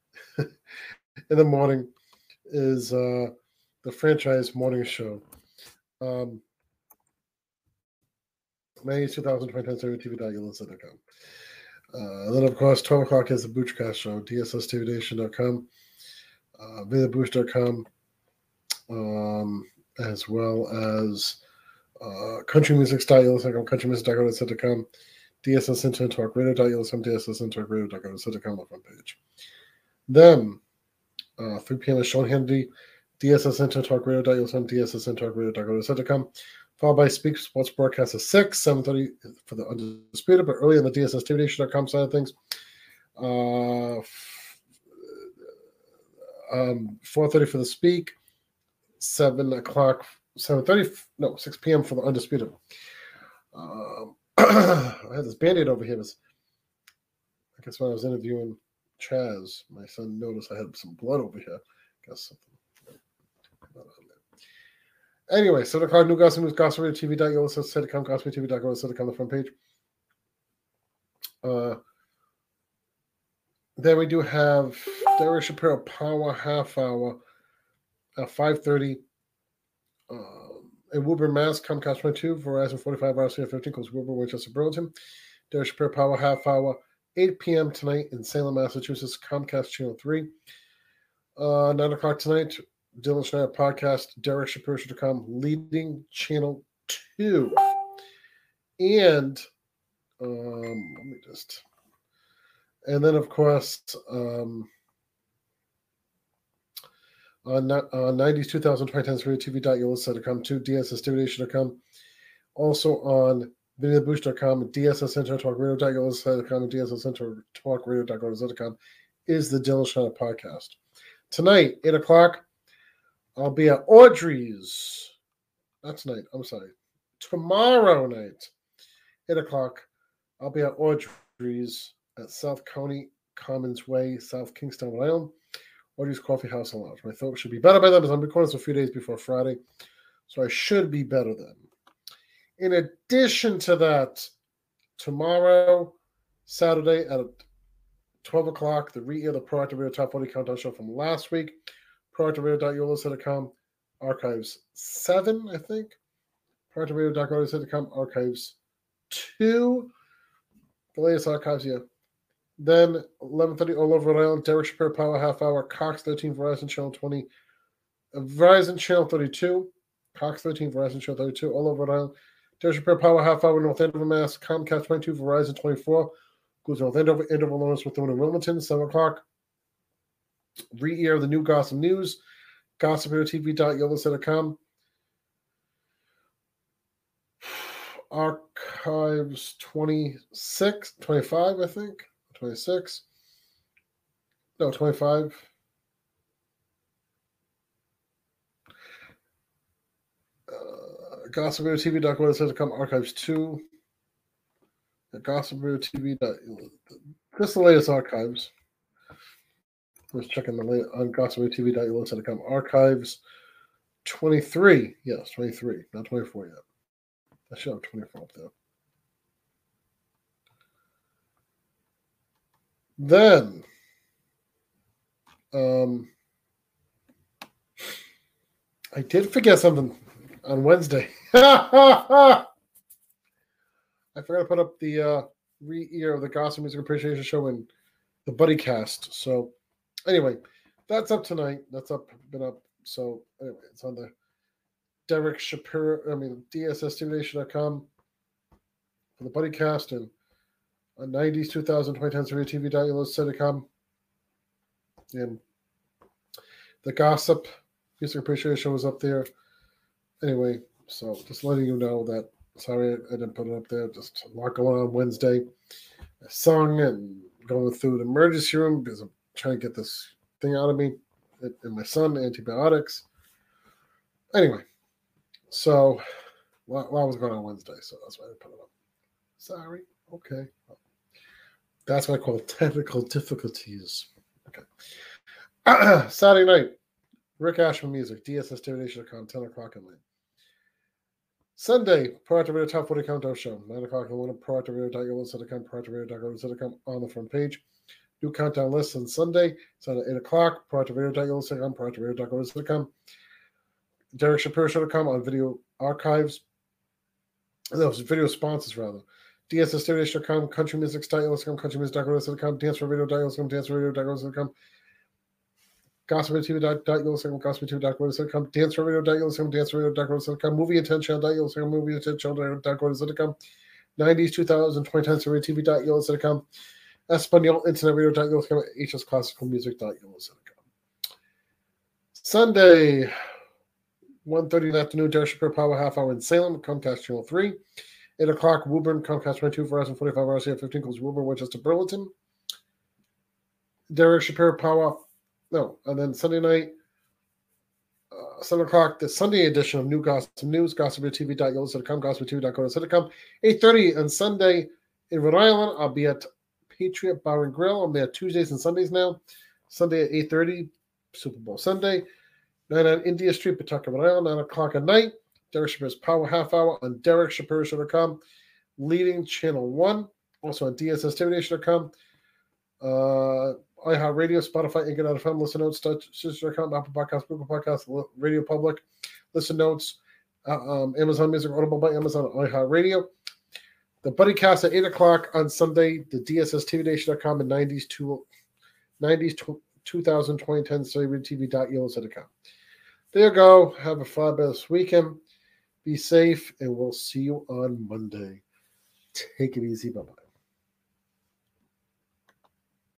in the morning is uh, the franchise morning show. Um, May 2020, TV.com. Uh, then, of course, 12 o'clock is the Boochcast show, DSSTVNation.com, uh, VidaBooch.com, um, as well as uh, countrymusic.com, countrymusic.com, DSS Internet Talk Radio.com, DSS Radio.com, on the front page. Then, uh, 3 p.m. is Sean Hannity, DSS Internet Talk Radio.com, DSS Internet Radio.com, followed by Speak Sports Broadcast at 6, 7.30 for the Undisputed, but early on the DSS TVNation.com side of things. Uh, um, 4.30 for the Speak, 7 o'clock, 7.30, no, 6 p.m. for the Undisputed. Um, I had this band-aid over here. Was, I guess when I was interviewing Chaz, my son noticed I had some blood over here. I Guess something. Anyway, so the card new gossip news, gossip radio TV dot yellow says Sedicom, gossip TV dot go Sedicom on the front page. Uh, then we do have Derek Shapiro Power Half Hour at 5.30. Um, in Woburn, Mass, Comcast 22, Verizon 45 hours, 15, close Woburn, Winchester, Burlington. Derek Shapiro Power Half Hour, 8 p.m. tonight in Salem, Massachusetts, Comcast Channel 3. Uh, 9 o'clock tonight, Dylan Schneider podcast, Derek Shapiro.com, leading channel 2. And um, let me just. And then, of course, um, on, on 90s 2020 TV.com to DSSTVNation.com. Also on VideoBoost.com, DSS Center Talk Radio.com, and DSS Center Talk Radio.com is the Dylan Schneider podcast. Tonight, 8 o'clock, I'll be at Audrey's. Not tonight, I'm sorry. Tomorrow night, 8 o'clock, I'll be at Audrey's at South County Commons Way, South Kingstown, Rhode Island. Audrey's Coffee House and Lounge. My throat should be better by then because I'm recording this a few days before Friday. So I should be better then. In addition to that, tomorrow, Saturday at 12 o'clock, the re-air the Proactive Radio Top 40 Countdown Show from last week. ProactiveRadio.yolos.com archives 7, I think. ProactiveRadio.yolos.com archives 2. The latest archives, yeah. Then 11:30 all over Rhode Island. Derek Shapiro Power Half Hour. Cox 13 Verizon Channel 20. uh, Verizon Channel 32. Cox 13 Verizon Channel 32 all over Rhode Island. Derek Shapiro Power Half Hour North Andover, Mass. Comcast 22 Verizon 24. Goes North Andover. Andover Lawrence one in Wilmington 7 o'clock. Re-air the new Gossip News. GossipRadioTV.yellowset.com. Archives 26, 25, I think. 26. No, 25. Uh, GossipRadioTV.com archives 2. Uh, GossipRadioTV. This is the latest archives. I was checking the late on GossipRadioTV.com archives 23. Yes, 23, not 24 yet. I should have 24 up there. Then, um, I did forget something on Wednesday. I forgot to put up the uh, re-ear of the Gossip Music Appreciation Show and the Buddy Cast. So, anyway, that's up tonight. That's up, been up. So, anyway, it's on the Derek Shapiro, I mean, DSSTVNation.com for the Buddy Cast and on 90s 2020 TV.com and the gossip music appreciation was up there anyway so just letting you know that sorry i didn't put it up there just a lot going on wednesday sung and going through the emergency room because trying to get this thing out of me and my son antibiotics anyway so lot, a was going on wednesday so that's why i put it up Sorry. Okay. That's what I call technical difficulties. Okay. Saturday night, Rick Ashman music, DSS DSSTVNation.com, 10 o'clock in late. Sunday, prior to Radio Top 40 Countdown Show, 9 o'clock in the morning, prior to Radio.com, prior to Radio.com on the front page. New countdown list on Sunday, Sunday at 8 o'clock, prior to Radio.com, prior to Radio.com. Derek Shapiro Show.com on video archives. No, video sponsors rather. DSSTVNation.com, countrymusic.com, countrymusic.com, dance for radio.com, dance for radio.com, gospeltv.com, gospeltv.com, dance for radio.com, dance for radio.com, movie attention.com, movie attention.com, 90s, 2000, 2010s for TV.com, Espanol Internet Radio.com, HS Classical Music.com. Sunday, 1.30 in the afternoon, Derek Shapiro Power Half Hour in Salem, Comcast Channel 3. 8 o'clock, Woburn, Comcast 22, Verizon 45 hours, 15 goes Woburn, Winchester, Burlington. Derek Shapiro Power, no, and then Sunday night, uh, 7 o'clock, the Sunday edition of New Gossip News, gossip.tv.com, gossip2.co.com. 8.30 on Sunday in Rhode Island, I'll be at Patriot Bar and Grill. I'm there Tuesdays and Sundays now. Sunday at 8.30, Super Bowl Sunday. 9 on India Street, Pawtucket, Rhode Island, 9 o'clock at night. Derek Shapiro's Power Half Hour on DerekShapiro.com, leading Channel 1, also on DSSTVNation.com, uh, iHeartRadio, Spotify, Anchor.fm, Listen Notes, Stitcher.com, Apple Podcasts, Google Podcasts, Radio Public, Listen Notes, uh, um, Amazon Music, Audible by Amazon, iHeartRadio. The Buddy Cast at 8 o'clock on Sunday, the DSSTVNation.com and 90s, to, 90s 2000, 2010, TV.com. There you go. Have a fabulous weekend. Be safe, and we'll see you on Monday. Take it easy. Bye bye.